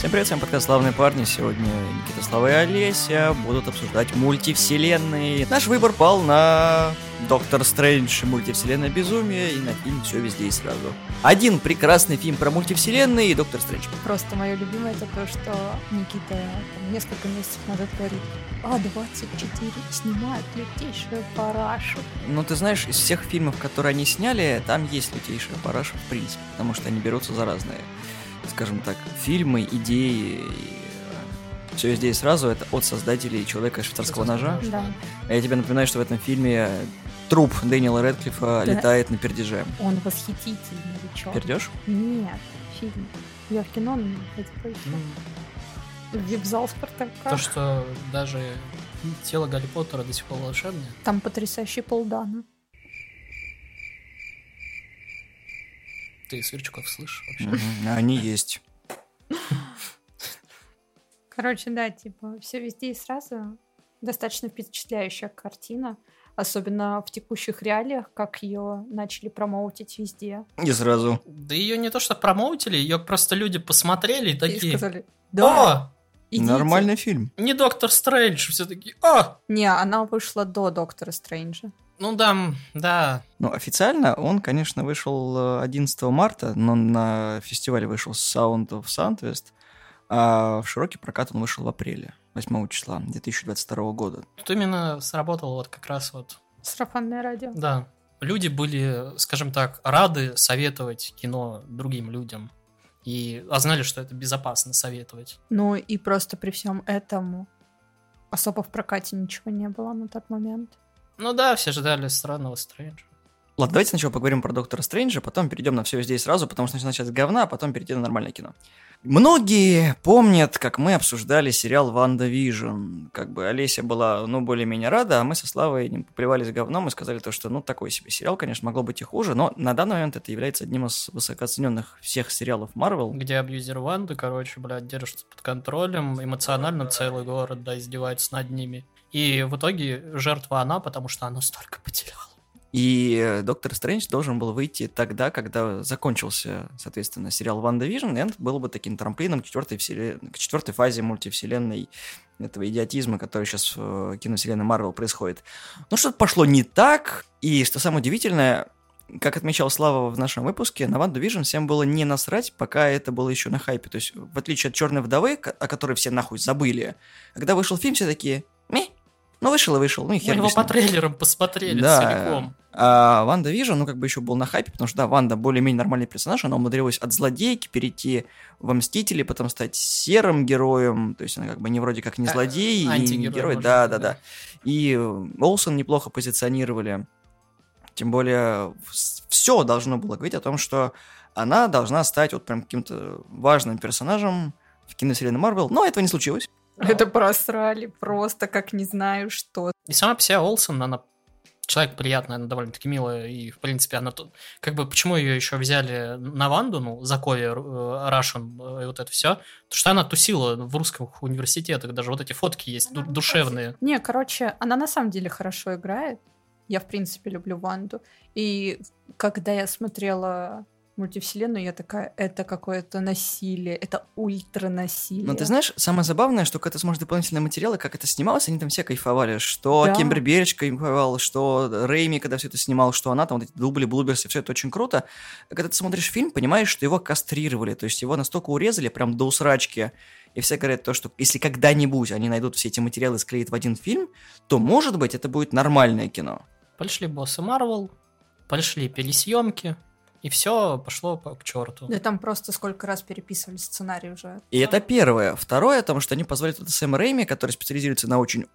Всем привет, с вами подкаст «Славные парни». Сегодня Никита, Слава и Олеся будут обсуждать мультивселенные. Наш выбор пал на Доктор Стрэндж, мультивселенная безумие и на фильм «Все везде и сразу». Один прекрасный фильм про мультивселенные и Доктор Стрэндж. Просто мое любимое это то, что Никита там, несколько месяцев назад говорит, А24 снимают лютейшую парашу. Ну, ты знаешь, из всех фильмов, которые они сняли, там есть лютейшая параша, в принципе, потому что они берутся за разные скажем так, фильмы, идеи, все здесь сразу это от создателей Человека швейцарского ножа. Да. А я тебе напоминаю, что в этом фильме труп Дэниела Редклифа да. летает на пердеже. Он восхитительный, вы? Пердеж? Нет, фильм. Я в кино ходила еще. Mm. Вип-зал Спартака. То, что даже тело Гарри Поттера до сих пор волшебное. Там потрясающий полдана. Ты сверчков слышишь вообще? Они есть. Короче, да, типа, все везде и сразу. Достаточно впечатляющая картина. Особенно в текущих реалиях, как ее начали промоутить везде. Не сразу. Да ее не то что промоутили, ее просто люди посмотрели и такие... И сказали, да, О! идите». Нормальный фильм. Не Доктор Стрэндж, все таки О! Не, она вышла до Доктора Стрэнджа. Ну да, да. Ну, официально он, конечно, вышел э, 11 марта, но на фестивале вышел Sound of Southwest, а в широкий прокат он вышел в апреле, 8 числа 2022 года. Тут именно сработало вот как раз вот, Сарафанное радио. да. Люди были, скажем так, рады советовать кино другим людям. И а знали, что это безопасно советовать. Ну и просто при всем этом особо в прокате ничего не было на тот момент. Ну да, все ждали странного Стрэнджа. Ладно, давайте сначала поговорим про Доктора Стрэнджа, потом перейдем на все здесь сразу, потому что начнем начать с говна, а потом перейти на нормальное кино. Многие помнят, как мы обсуждали сериал «Ванда Вижн». Как бы Олеся была, ну, более-менее рада, а мы со Славой не поплевались говном и сказали то, что, ну, такой себе сериал, конечно, могло быть и хуже, но на данный момент это является одним из высокооцененных всех сериалов Марвел. Где абьюзер Ванды, короче, блядь, держится под контролем, эмоционально целый город, да, издевается над ними. И в итоге жертва она, потому что она столько потеряла. И Доктор Стрэндж должен был выйти тогда, когда закончился, соответственно, сериал Ванда Вижн, и это было бы таким трамплином к четвертой, вселен... к четвертой фазе мультивселенной этого идиотизма, который сейчас в киновселенной Марвел происходит. Но что-то пошло не так, и что самое удивительное, как отмечал Слава в нашем выпуске, на Ванду Вижн всем было не насрать, пока это было еще на хайпе. То есть, в отличие от Черной вдовы, о которой все нахуй забыли, когда вышел фильм, все такие, ну вышел и вышел, ну и Мы хер его с ним». по трейлерам посмотрели Да. целиком. А Ванда Вижн, ну, как бы еще был на хайпе, потому что, да, Ванда более-менее нормальный персонаж, она умудрилась от злодейки перейти во Мстители, потом стать серым героем, то есть она как бы не вроде как не А, злодей, и не герой, можно да, да, сказать, да. И э, Олсен неплохо позиционировали, тем более все должно было говорить о том, что она должна стать вот прям каким-то важным персонажем в киновселенной Марвел, но этого не случилось. Это просрали просто как не знаю что. И сама по себе Олсен, она человек приятный, она довольно-таки милая, и, в принципе, она тут... Как бы, почему ее еще взяли на Ванду, ну, Закове, э, Russian, э, и вот это все? Потому что она тусила в русских университетах, даже вот эти фотки есть ду- душевные. Не, короче, она на самом деле хорошо играет. Я, в принципе, люблю Ванду. И когда я смотрела мультивселенную, я такая, это какое-то насилие, это ультра насилие. Но Ну, ты знаешь, самое забавное, что когда ты смотришь дополнительные материалы, как это снималось, они там все кайфовали. Что Да. Кембер Берич кайфовал, что Рейми, когда все это снимал, что она, там вот эти дубли, блуберсы, все это очень круто. Когда ты смотришь фильм, понимаешь, что его кастрировали, то есть его настолько урезали, прям до усрачки. И все говорят то, что если когда-нибудь они найдут все эти материалы и склеят в один фильм, то, может быть, это будет нормальное кино. Пошли боссы Марвел, пошли пересъемки, и все пошло по- к черту. Да там просто сколько раз переписывали сценарий уже. И это первое. Второе, о том, что они позвали туда Сэма Рэйми, который специализируется на очень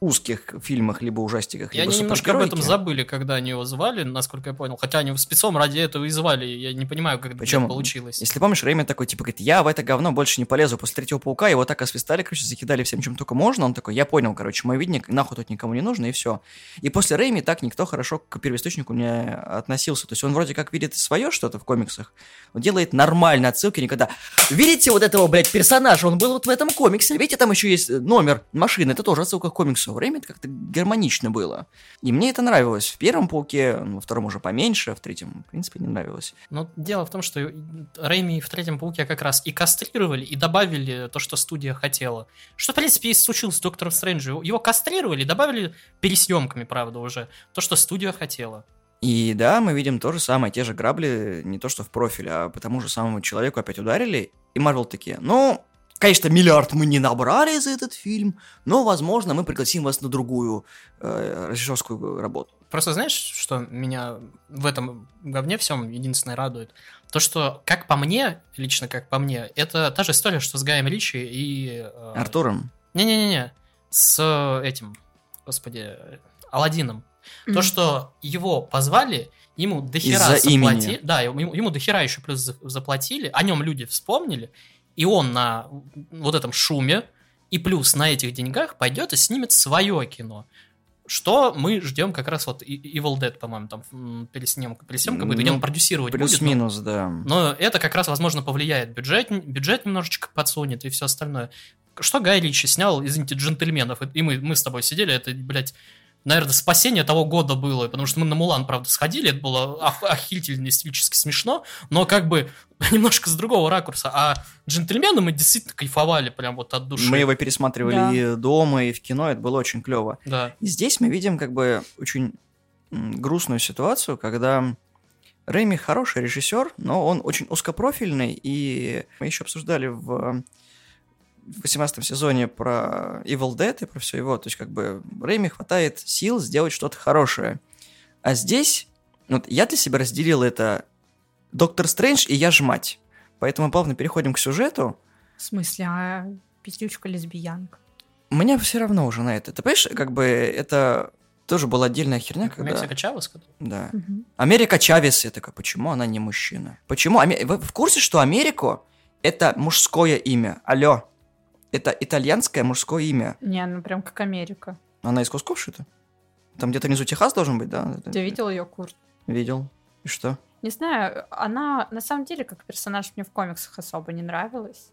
узких фильмах, либо ужастиках, либо они немножко об этом забыли, когда они его звали, насколько я понял. Хотя они спецом ради этого и звали. Я не понимаю, как это Причем, получилось. Если помнишь, Рэйми такой, типа, говорит, я в это говно больше не полезу. После третьего паука его так освистали, короче, закидали всем, чем только можно. Он такой, я понял, короче, мой видник нахуй тут никому не нужно, и все. И после Рэйми так никто хорошо к первоисточнику не относился. То есть он вроде как видит свое что-то в комиксах, он делает нормальные отсылки, никогда. Видите вот этого, блядь, персонажа, он был вот в этом комиксе, видите, там еще есть номер машины, это тоже отсылка к комиксу. Все время, это как-то гармонично было. И мне это нравилось в первом Пауке, ну, во втором уже поменьше, а в третьем, в принципе, не нравилось. Но дело в том, что Рэйми в третьем Пауке как раз и кастрировали, и добавили то, что студия хотела. Что, в принципе, и случилось с Доктором Стрэнджем. Его кастрировали, добавили пересъемками, правда, уже. То, что студия хотела. И да, мы видим то же самое, те же грабли, не то что в профиль, а по тому же самому человеку опять ударили, и Марвел такие, ну, конечно, миллиард мы не набрали за этот фильм, но, возможно, мы пригласим вас на другую э, режиссерскую работу. Просто знаешь, что меня в этом говне всем единственное радует? То, что, как по мне, лично как по мне, это та же история, что с Гаем Ричи и... Э, Артуром? Не-не-не, с этим, господи, Алладином. Mm-hmm. То, что его позвали, ему дохера заплатили. Да, ему, ему дохера еще плюс заплатили, о нем люди вспомнили, и он на вот этом шуме, и плюс на этих деньгах пойдет и снимет свое кино. Что мы ждем как раз вот Evil Dead, по-моему, там пересъемка, пересъемка будет, где он продюсировать плюс-минус, будет. да. Но это как раз, возможно, повлияет. Бюджет, бюджет немножечко подсунет и все остальное. Что Гай Ричи снял, извините, джентльменов, и мы, мы с тобой сидели, это, блядь, наверное, спасение того года было, потому что мы на Мулан, правда, сходили, это было ох- охильтельно истерически смешно, но как бы немножко с другого ракурса. А джентльмены мы действительно кайфовали прям вот от души. Мы его пересматривали да. и дома, и в кино, это было очень клево. Да. И здесь мы видим как бы очень грустную ситуацию, когда Рэйми хороший режиссер, но он очень узкопрофильный, и мы еще обсуждали в в 18 сезоне про Evil Dead и про все его. То есть, как бы, Рэйми хватает сил сделать что-то хорошее. А здесь, вот я для себя разделил это Доктор Стрэндж и я ж мать. Поэтому плавно переходим к сюжету. В смысле, а пиздючка лесбиянка? Мне все равно уже на это. Ты понимаешь, как бы это тоже была отдельная херня, когда... Америка Чавес? Да. Угу. Америка Чавес, я такая, почему она не мужчина? Почему? Вы в курсе, что Америку это мужское имя? Алло. Это итальянское мужское имя. Не, ну прям как Америка. Она из кусков шита? Там где-то внизу Техас должен быть, да? Ты видел ее курт? Видел. И что? Не знаю, она на самом деле как персонаж мне в комиксах особо не нравилась.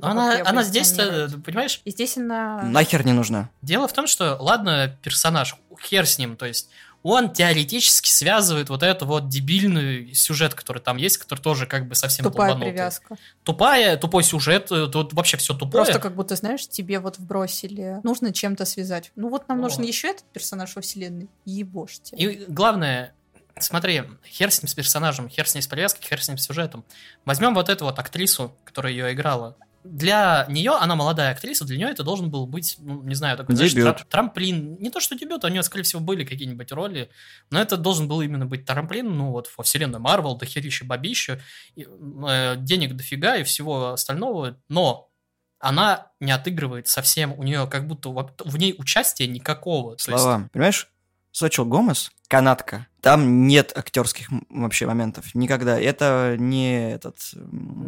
Она, она здесь, понимаешь? И здесь она... Нахер не нужна. Дело в том, что, ладно, персонаж, хер с ним, то есть он теоретически связывает вот эту вот дебильный сюжет, который там есть, который тоже как бы совсем Тупая долбанутый. привязка. Тупая, тупой сюжет, э, тут вообще все тупое. Просто как будто, знаешь, тебе вот вбросили, нужно чем-то связать. Ну вот нам О. нужен еще этот персонаж во вселенной, ебошьте. И главное, смотри, хер с ним с персонажем, хер с ним с привязкой, хер с ним с сюжетом. Возьмем вот эту вот актрису, которая ее играла для нее, она молодая актриса, для нее это должен был быть, ну, не знаю, такой, знаешь, тра- трамплин. Не то, что дебют, у нее, скорее всего, были какие-нибудь роли, но это должен был именно быть трамплин, ну, вот, во вселенной Марвел, дохерища бабища, и, э, денег дофига и всего остального, но она не отыгрывает совсем, у нее как будто в, в ней участия никакого. Слова, есть... понимаешь, Сочил Гомес, канатка. Там нет актерских вообще моментов. Никогда. Это не этот...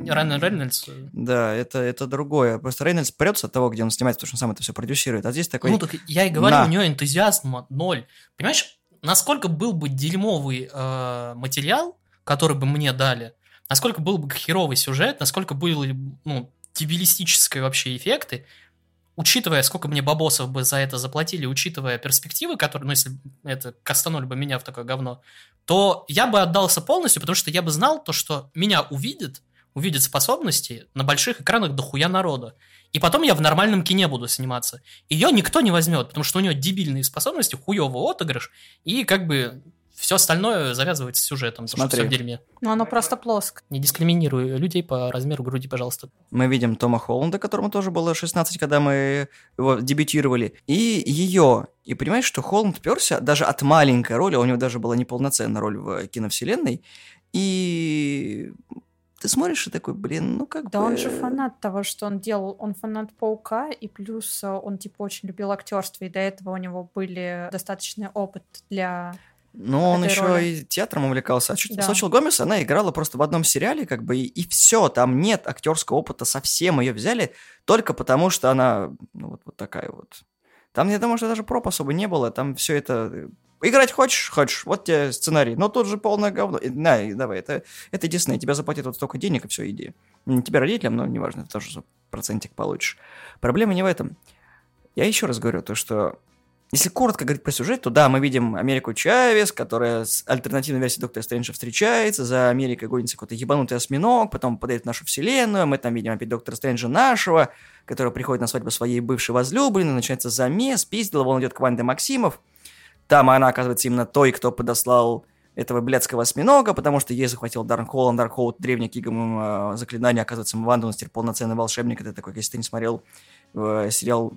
Райан Рейнольдс? Да, это, это другое. Просто Рейнольдс прется от того, где он снимается, потому что он сам это все продюсирует. А здесь такой... Ну, так я и говорю, На. у него энтузиазма ноль. Понимаешь, насколько был бы дерьмовый э, материал, который бы мне дали, насколько был бы херовый сюжет, насколько были ну, дебилистические вообще эффекты, учитывая, сколько мне бабосов бы за это заплатили, учитывая перспективы, которые, ну, если это кастанули бы меня в такое говно, то я бы отдался полностью, потому что я бы знал то, что меня увидит, увидит способности на больших экранах дохуя народа. И потом я в нормальном кине буду сниматься. Ее никто не возьмет, потому что у нее дебильные способности, хуёвый отыгрыш, и как бы все остальное завязывается с сюжетом, потому что все в дерьме. Ну, оно просто плоско. Не дискриминируй людей по размеру груди, пожалуйста. Мы видим Тома Холланда, которому тоже было 16, когда мы его дебютировали, и ее. И понимаешь, что Холланд перся даже от маленькой роли, у него даже была неполноценная роль в киновселенной, и ты смотришь и такой, блин, ну как да бы... он же фанат того, что он делал. Он фанат Паука, и плюс э, он, типа, очень любил актерство, и до этого у него были достаточный опыт для ну, он еще роли. и театром увлекался. А да. Сочил Гомес, она играла просто в одном сериале, как бы, и, и все, там нет актерского опыта совсем. Ее взяли только потому, что она ну, вот, вот такая вот. Там, я думаю, что даже проб особо не было. Там все это э, Играть хочешь? Хочешь. Вот тебе сценарий. Но тут же полное говно. На, давай, это, это Дисней. Тебя заплатят вот столько денег, и все, иди. Не тебе родителям, но неважно, ты тоже процентик получишь. Проблема не в этом. Я еще раз говорю, то, что Если коротко говорить про сюжет, то да, мы видим Америку Чавес, которая с альтернативной версией Доктора Стрэнджа встречается, за Америкой гонится какой-то ебанутый осьминог, потом попадает в нашу вселенную, мы там видим опять Доктора Стрэнджа нашего, который приходит на свадьбу своей бывшей возлюбленной, начинается замес, пиздил он идет к Ванде Максимов, там она оказывается именно той, кто подослал этого блядского осьминога, потому что ей захватил Дарнхолл, Дарнхолл древнее киговым э, заклинание, оказывается, Ванда, он теперь полноценный волшебник, это такой, если ты не смотрел э, сериал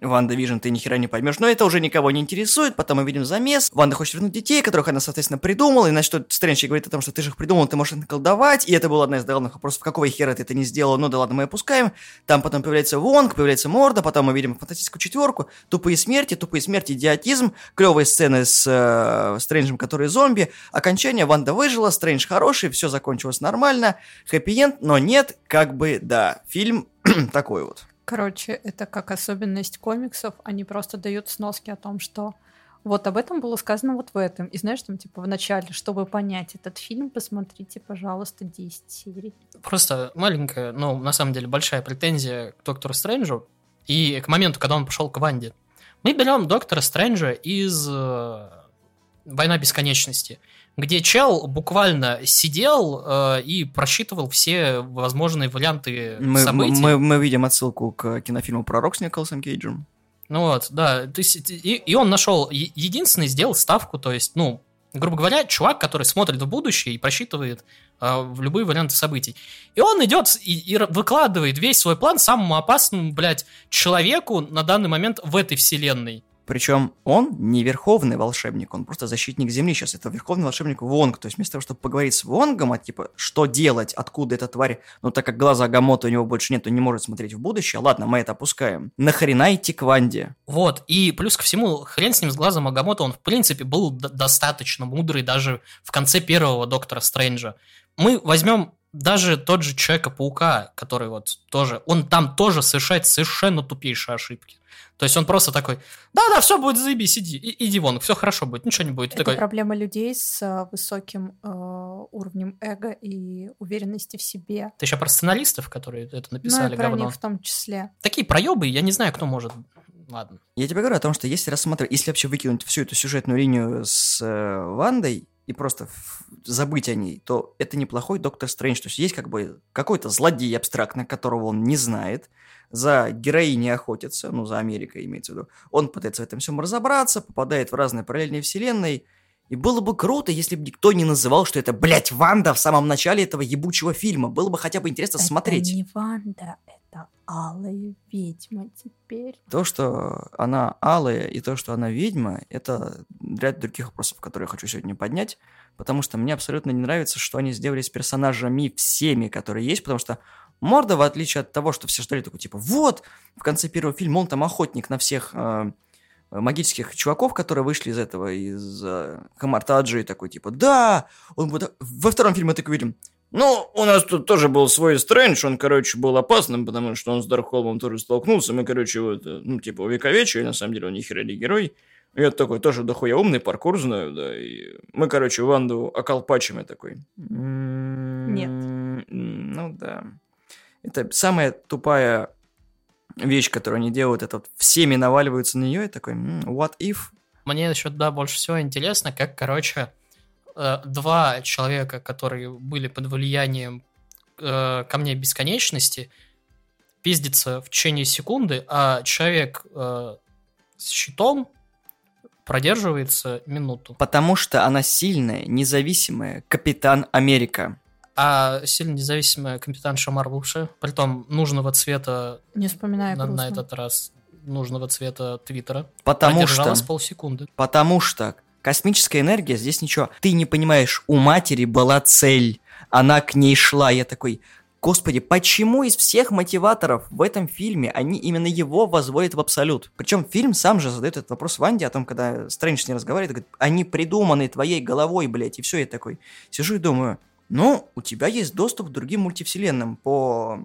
Ванда Вижн, ты ни хера не поймешь. Но это уже никого не интересует. Потом мы видим замес. Ванда хочет вернуть детей, которых она, соответственно, придумала. И значит, Стрэндж говорит о том, что ты же их придумал, ты можешь их наколдовать. И это была одна из главных вопросов, какого хера ты это не сделал. Ну да ладно, мы опускаем. Там потом появляется Вонг, появляется Морда. Потом мы видим фантастическую четверку. Тупые смерти, тупые смерти, идиотизм. Клевые сцены с э, Стрэнджем, который зомби. Окончание. Ванда выжила, Стрэндж хороший, все закончилось нормально. Хэппи-энд, но нет, как бы, да. Фильм такой вот. Короче, это как особенность комиксов. Они просто дают сноски о том, что вот об этом было сказано вот в этом. И знаешь, там типа в начале, чтобы понять этот фильм, посмотрите, пожалуйста, 10 серий. Просто маленькая, ну, на самом деле, большая претензия к Доктору Стрэнджу и к моменту, когда он пошел к Ванде. Мы берем Доктора Стрэнджа из э, «Война бесконечности», где чел буквально сидел э, и просчитывал все возможные варианты Мы, событий. мы, мы видим отсылку к кинофильму про Рок с Николасом Кейджем. Ну вот, да. То есть, и, и он нашел, единственный сделал ставку, то есть, ну, грубо говоря, чувак, который смотрит в будущее и просчитывает э, любые варианты событий. И он идет и, и выкладывает весь свой план самому опасному, блядь, человеку на данный момент в этой вселенной. Причем он не верховный волшебник, он просто защитник Земли сейчас. Это верховный волшебник Вонг. То есть вместо того, чтобы поговорить с Вонгом, а типа, что делать, откуда эта тварь, ну так как глаза Агамота у него больше нет, он не может смотреть в будущее, ладно, мы это опускаем. Нахрена идти к Ванде? Вот, и плюс ко всему, хрен с ним, с глазом Агамото, он, в принципе, был достаточно мудрый даже в конце первого Доктора Стрэнджа. Мы возьмем даже тот же Человека-паука, который вот тоже, он там тоже совершает совершенно тупейшие ошибки. То есть он просто такой, да-да, все будет заебись, иди, и- иди вон, все хорошо будет, ничего не будет. Это такой, проблема людей с э, высоким э, уровнем эго и уверенности в себе. ты еще про сценаристов, которые это Ну написали и про говно. них в том числе. Такие проебы, я не знаю, кто может. Ладно. Я тебе говорю о том, что если рассматривать, если вообще выкинуть всю эту сюжетную линию с э, Вандой и просто забыть о ней, то это неплохой Доктор Стрэндж. То есть есть как бы какой-то злодей абстрактно, которого он не знает, за героиней охотится, ну, за Америкой имеется в виду. Он пытается в этом всем разобраться, попадает в разные параллельные вселенные. И было бы круто, если бы никто не называл, что это, блядь, Ванда в самом начале этого ебучего фильма. Было бы хотя бы интересно смотреть. Это не Ванда, это Алая ведьма теперь. То, что она алая, и то, что она ведьма, это ряд других вопросов, которые я хочу сегодня поднять, потому что мне абсолютно не нравится, что они сделали с персонажами всеми, которые есть, потому что Морда, в отличие от того, что все ждали, такой, типа, вот, в конце первого фильма он там охотник на всех э, магических чуваков, которые вышли из этого, из э, Хамартаджи, такой, типа, да, он вот... Во втором фильме мы такой видим, ну, у нас тут тоже был свой Стрэндж, он, короче, был опасным, потому что он с Дархолмом тоже столкнулся, мы, короче, его, это, ну, типа, увековечили, на самом деле он ни хера не герой. Я такой тоже дохуя умный, паркур знаю, да, и мы, короче, Ванду околпачим, я такой. Нет. Ну, да. Это самая тупая вещь, которую они делают, это вот всеми наваливаются на нее, и такой, «М, what if? Мне еще, да, больше всего интересно, как, короче, э, два человека, которые были под влиянием э, камней бесконечности, пиздится в течение секунды, а человек э, с щитом продерживается минуту. Потому что она сильная, независимая, капитан Америка. А сильно независимая капитанша Марвелша, притом нужного цвета, Не вспоминаю на, на этот раз нужного цвета Твиттера, Потому что... полсекунды. Потому что космическая энергия здесь ничего. Ты не понимаешь, у матери была цель. Она к ней шла. Я такой, господи, почему из всех мотиваторов в этом фильме они именно его возводят в абсолют? Причем фильм сам же задает этот вопрос Ванде о том, когда Стрэндж с ней разговаривает, говорит, они придуманы твоей головой, блядь, и все, я такой сижу и думаю, ну, у тебя есть доступ к другим мультивселенным по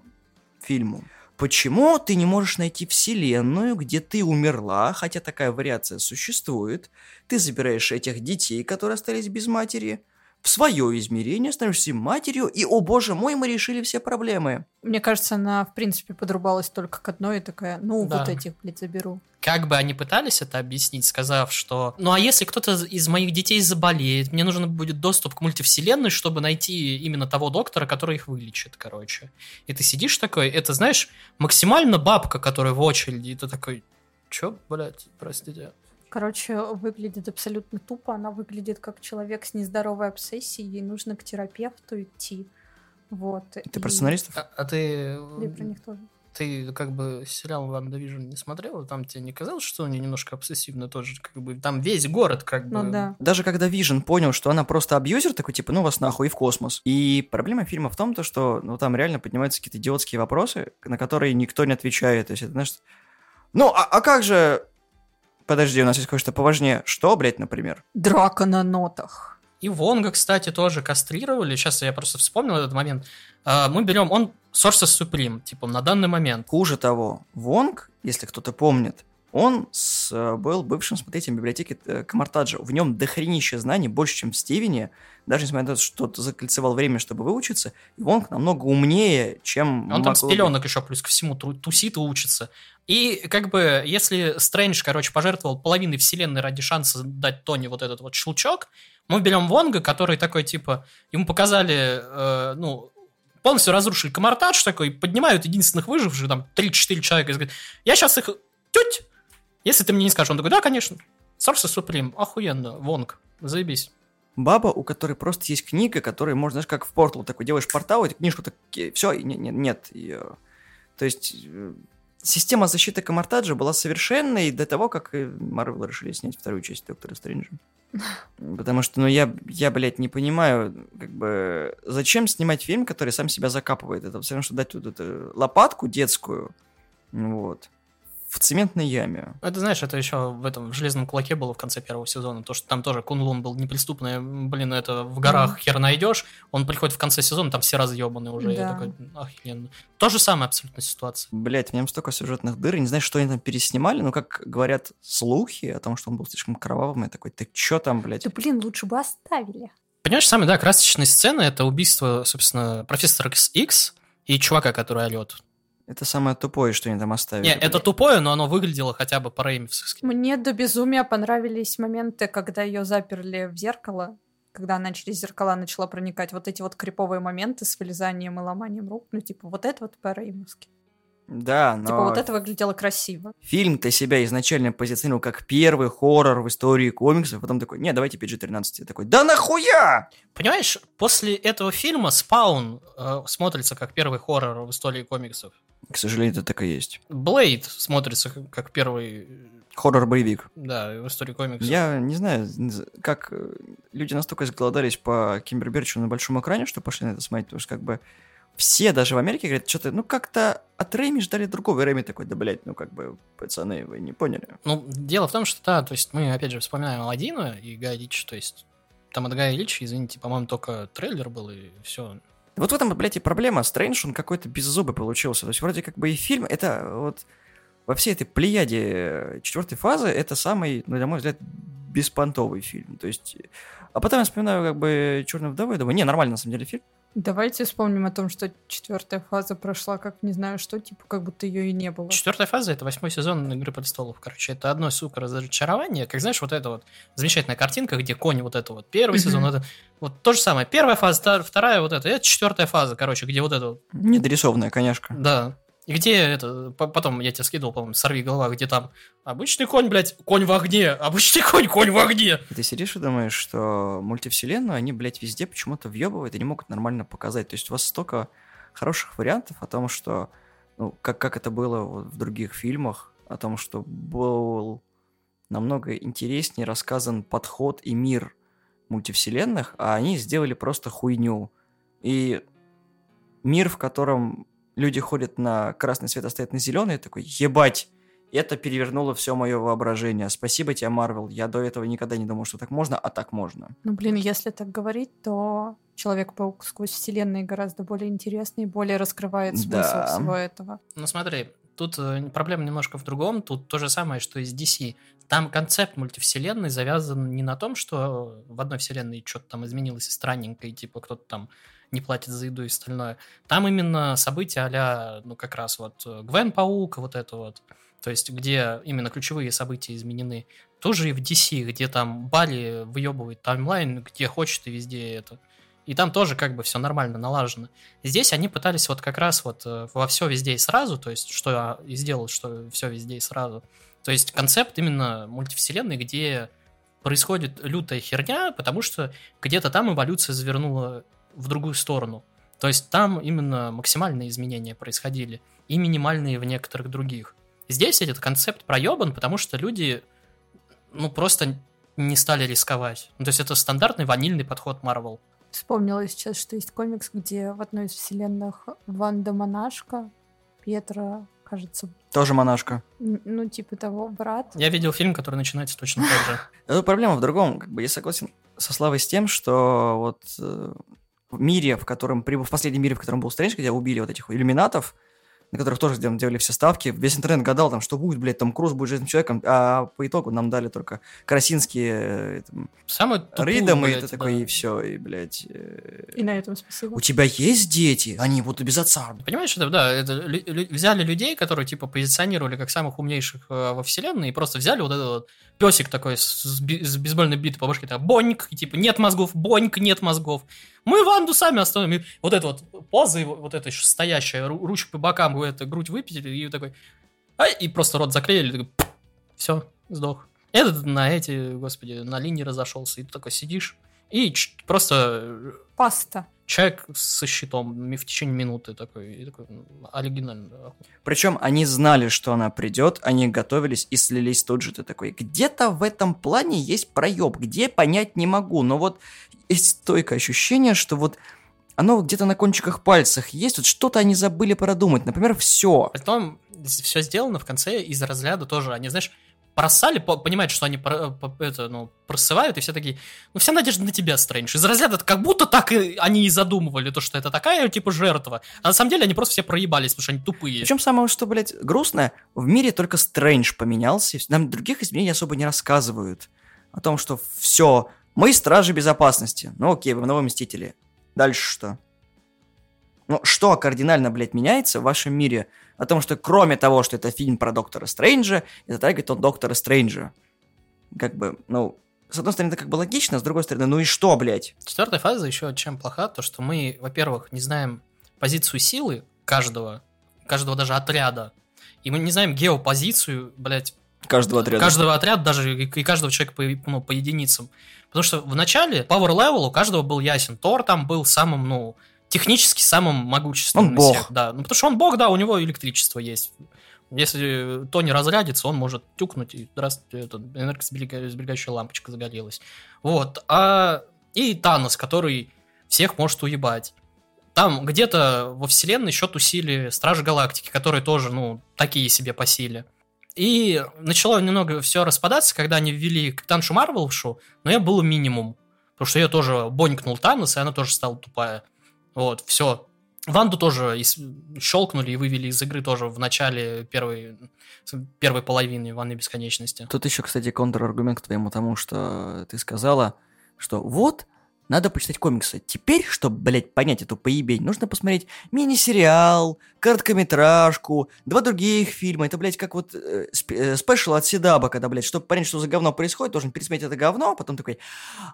фильму. Почему ты не можешь найти вселенную, где ты умерла, хотя такая вариация существует? Ты забираешь этих детей, которые остались без матери, в свое измерение, становишься матерью, и, о боже мой, мы решили все проблемы. Мне кажется, она, в принципе, подрубалась только к одной и такая, ну, Да. вот этих, блядь, заберу. Как бы они пытались это объяснить, сказав, что ну а если кто-то из моих детей заболеет, мне нужен будет доступ к мультивселенной, чтобы найти именно того доктора, который их вылечит, короче. И ты сидишь такой, это, знаешь, максимально бабка, которая в очереди, и ты такой, чё, блядь, простите. Короче, выглядит абсолютно тупо. Она выглядит как человек с нездоровой обсессией. Ей нужно к терапевту идти. Вот. Ты и- про сценаристов? А, а ты, Да про них тоже. ты как бы сериал WandaVision не смотрела? Там тебе не казалось, что они немножко обсессивно тоже, как бы, там весь город как бы... Ну да. Даже когда Vision понял, что она просто абьюзер, такой, типа, ну вас нахуй и в космос. И проблема фильма в том, то, что ну, там реально поднимаются какие-то идиотские вопросы, на которые никто не отвечает. То есть это, знаешь, ну, а, а как же... Подожди, у нас есть кое-что поважнее. Что, блядь, например? Драка на нотах. И Вонга, кстати, тоже кастрировали. Сейчас я просто вспомнил этот момент. А, Мы берем, он Sources Supreme, типа, на данный момент. Хуже того, Вонг, если кто-то помнит, он с- э, был бывшим смотрителем библиотеки э, Камартаджа. В нем дохренище знаний, больше, чем в Стивене. Даже несмотря на то, что закольцевал время, чтобы выучиться, и Вонг намного умнее, чем... Он там с пеленок еще плюс ко всему тусит и учится. И как бы, если Стрэндж, короче, пожертвовал половиной вселенной ради шанса дать Тони вот этот вот щелчок, мы берем Вонга, который такой, типа, ему показали, э, ну, полностью разрушили Камартадж такой, поднимают единственных выживших, там, 3-4 человека, и говорят, я сейчас их тють, если ты мне не скажешь. Он такой, да, конечно, Source Supreme, охуенно, Вонг, заебись. Баба, у которой просто есть книга, которую можно, знаешь, как в портал такой делаешь портал, и книжку так, все, нет, нет, нет. её. То есть э, система защиты Камартаджа была совершенной до того, как э, Марвел решили снять вторую часть Доктора Стрэнджа. Потому что, ну, я, я, блядь, не понимаю, как бы, зачем снимать фильм, который сам себя закапывает? Это все равно, что дать вот эту лопатку детскую, вот, в цементной яме. Это, знаешь, это еще в этом в «Железном кулаке» было в конце первого сезона, то, что там тоже Кунлун был неприступный, блин, это в горах Мгм. хер найдешь, он приходит в конце сезона, там все разъебаны уже, Да. такой, охеренно. То же самое абсолютно ситуация. Блять, в нем столько сюжетных дыр, я не знаю, что они там переснимали, но как говорят слухи о том, что он был слишком кровавым, я такой, ты чё там, блядь? Да блин, лучше бы оставили. Понимаешь, самая, да, красочная сцена — это убийство, собственно, профессора X и чувака, который орет. Это самое тупое, что они там оставили. Не, это тупое, но оно выглядело хотя бы по-реймовски. Мне до безумия понравились моменты, когда ее заперли в зеркало, когда она через зеркала начала проникать. Вот эти вот криповые моменты с вылезанием и ломанием рук. Ну, типа, вот это вот по-реймовски. Да, но Типа, вот это выглядело красиво. фильм-то себя изначально позиционировал как первый хоррор в истории комиксов, потом такой, не, давайте PG-13. Я такой, да нахуя? Понимаешь, после этого фильма «Спаун» э, смотрится как первый хоррор в истории комиксов. К сожалению, это так и есть. Блейд смотрится как- как первый, Хоррор-боевик. да, в истории комиксов. Я не знаю, как э, люди настолько изголодались по Кимберберчу на большом экране, что пошли на это смотреть, потому что как бы все даже в Америке говорят, что-то, ну как-то от Рэми ждали другого, и Рэми такой, да, блядь, ну как бы, пацаны, вы не поняли. Ну, дело в том, что, да, то есть мы, опять же, вспоминаем Аладдина и Гая Ричи, то есть там от Гая Ричи, извините, по-моему, только трейлер был, и все. Вот в этом, блядь, и проблема. Стрэндж, он какой-то беззубый получился. То есть вроде как бы и фильм, это вот во всей этой плеяде четвертой фазы, это самый, ну, на мой взгляд, беспонтовый фильм. То есть... А потом я вспоминаю как бы «Черную вдову» и думаю, не, нормальный на самом деле фильм. Давайте вспомним о том, что четвертая фаза прошла как не знаю что, типа как будто ее и не было. Четвертая фаза — это восьмой сезон «Игры престолов». Короче, это одно, сука, разочарование. Как, знаешь, вот эта вот замечательная картинка, где конь вот это вот первый сезон, это вот то же самое. Первая фаза, вторая вот это, это четвертая фаза, короче, где вот это вот Недорисованная, конечно. Да. Где это, по- потом я тебе скидывал, по-моему, сорви голова, где там обычный конь, блядь, конь в огне, обычный конь, конь в огне. Ты сидишь и думаешь, что мультивселенную они, блядь, везде почему-то въебывают и не могут нормально показать. То есть у вас столько хороших вариантов о том, что, ну, как, как это было вот в других фильмах, о том, что был намного интереснее рассказан подход и мир мультивселенных, а они сделали просто хуйню. И мир, в котором люди ходят на красный свет, а стоят на зеленый, такой, ебать, это перевернуло все мое воображение. Спасибо тебе, Марвел. Я до этого никогда не думал, что так можно, а так можно. Ну, блин, если так говорить, то Человек-паук сквозь вселенные гораздо более интересный и более раскрывает смысл Да. всего этого. Ну смотри, тут э, проблема немножко в другом. Тут то же самое, что и с DC. Там концепт мультивселенной завязан не на том, что в одной вселенной что-то там изменилось и странненько, и типа кто-то там не платит за еду и остальное. Там именно события а ну, как раз вот э, Гвен Паук, вот это вот. То есть, где именно ключевые события изменены. Тоже и в DC, где там Бали выебывает таймлайн, где хочет и везде это. И там тоже как бы все нормально налажено. Здесь они пытались вот как раз вот э, во все везде и сразу, то есть что и сделал, что все везде и сразу. То есть концепт именно мультивселенной, где происходит лютая херня, потому что где-то там эволюция завернула в другую сторону. То есть там именно максимальные изменения происходили и минимальные в некоторых других. Здесь этот концепт проебан, потому что люди ну просто не стали рисковать. Ну, то есть это стандартный ванильный подход Marvel. Вспомнила сейчас, что есть комикс, где в одной из вселенных Ванда монашка, Петра, кажется... Тоже монашка. Ну, типа того, брат. Я видел фильм, который начинается точно так же. Это проблема в другом. Как бы я согласен со Славой с тем, что вот э, в мире, в котором, в последнем мире, в котором был Стрэндж, где убили вот этих иллюминатов, на которых тоже делали все ставки. Весь интернет гадал, там, что будет, блядь, там Круз будет железным человеком, а по итогу нам дали только Красинские Самый Ридом, и это да. такой, и все, и, блядь... Э... И на этом спасибо. У тебя есть дети? Они будут без отца. Понимаешь, это, да, это, взяли людей, которые, типа, позиционировали как самых умнейших э, во вселенной, и просто взяли вот этот вот песик такой с, с бейсбольной битой по башке, так, боньк, и типа, нет мозгов, боньк, нет мозгов. Мы Ванду сами остановим. И вот эта вот поза, вот эта еще стоящая, ручка по бокам, это, грудь выпятили, и такой, а, и просто рот заклеили, такой, все, сдох. Этот на эти, господи, на линии разошелся, и ты такой сидишь, и просто... Паста человек со щитом в течение минуты такой, такой оригинальный. Причем они знали, что она придет, они готовились и слились тут же. Ты такой, где-то в этом плане есть проеб, где понять не могу, но вот есть стойкое ощущение, что вот оно где-то на кончиках пальцах есть, вот что-то они забыли продумать, например, все. Потом все сделано в конце из разряда тоже, они, знаешь, просали, понимают, что они это, ну, просывают, и все такие, ну, вся надежда на тебя, Стрэндж. Из разряда как будто так и они и задумывали, то, что это такая, типа, жертва. А на самом деле они просто все проебались, потому что они тупые. Причем самое, что, блядь, грустное, в мире только Стрэндж поменялся, нам других изменений особо не рассказывают. О том, что все, мы стражи безопасности. Ну окей, вы новые Мстители. Дальше что? Ну, что кардинально, блядь, меняется в вашем мире? О том, что кроме того, что это фильм про Доктора Стрэнджа, это трагит он Доктора Стрэнджа. Как бы, ну, с одной стороны, это как бы логично, с другой стороны, ну и что, блядь? Четвертая фаза еще чем плоха, то, что мы, во-первых, не знаем позицию силы каждого, каждого даже отряда, и мы не знаем геопозицию, блядь, каждого отряда. Каждого отряда, даже и каждого человека по, ну, по единицам. Потому что в начале power level у каждого был ясен. Тор там был самым, ну, технически самым могущественным. Он бог. Всех, да. Ну, потому что он бог, да, у него электричество есть. Если то не разрядится, он может тюкнуть, и здравствуйте, это энергосберегающая лампочка загорелась. Вот. А... И Танос, который всех может уебать. Там где-то во вселенной еще тусили Стражи Галактики, которые тоже, ну, такие себе по силе. И начало немного все распадаться, когда они ввели Капитаншу Марвелшу, но я был минимум. Потому что я тоже бонькнул Танос, и она тоже стала тупая. Вот, все. Ванду тоже щелкнули и вывели из игры тоже в начале первой, первой половины Ванны Бесконечности. Тут еще, кстати, контраргумент к твоему тому, что ты сказала, что вот, надо почитать комиксы. Теперь, чтобы, блядь, понять эту поебень, нужно посмотреть мини-сериал, короткометражку, два других фильма. Это, блядь, как вот э, э, спешл от Седаба, когда, блядь, чтобы понять, что за говно происходит, должен пересмотреть это говно, а потом такой,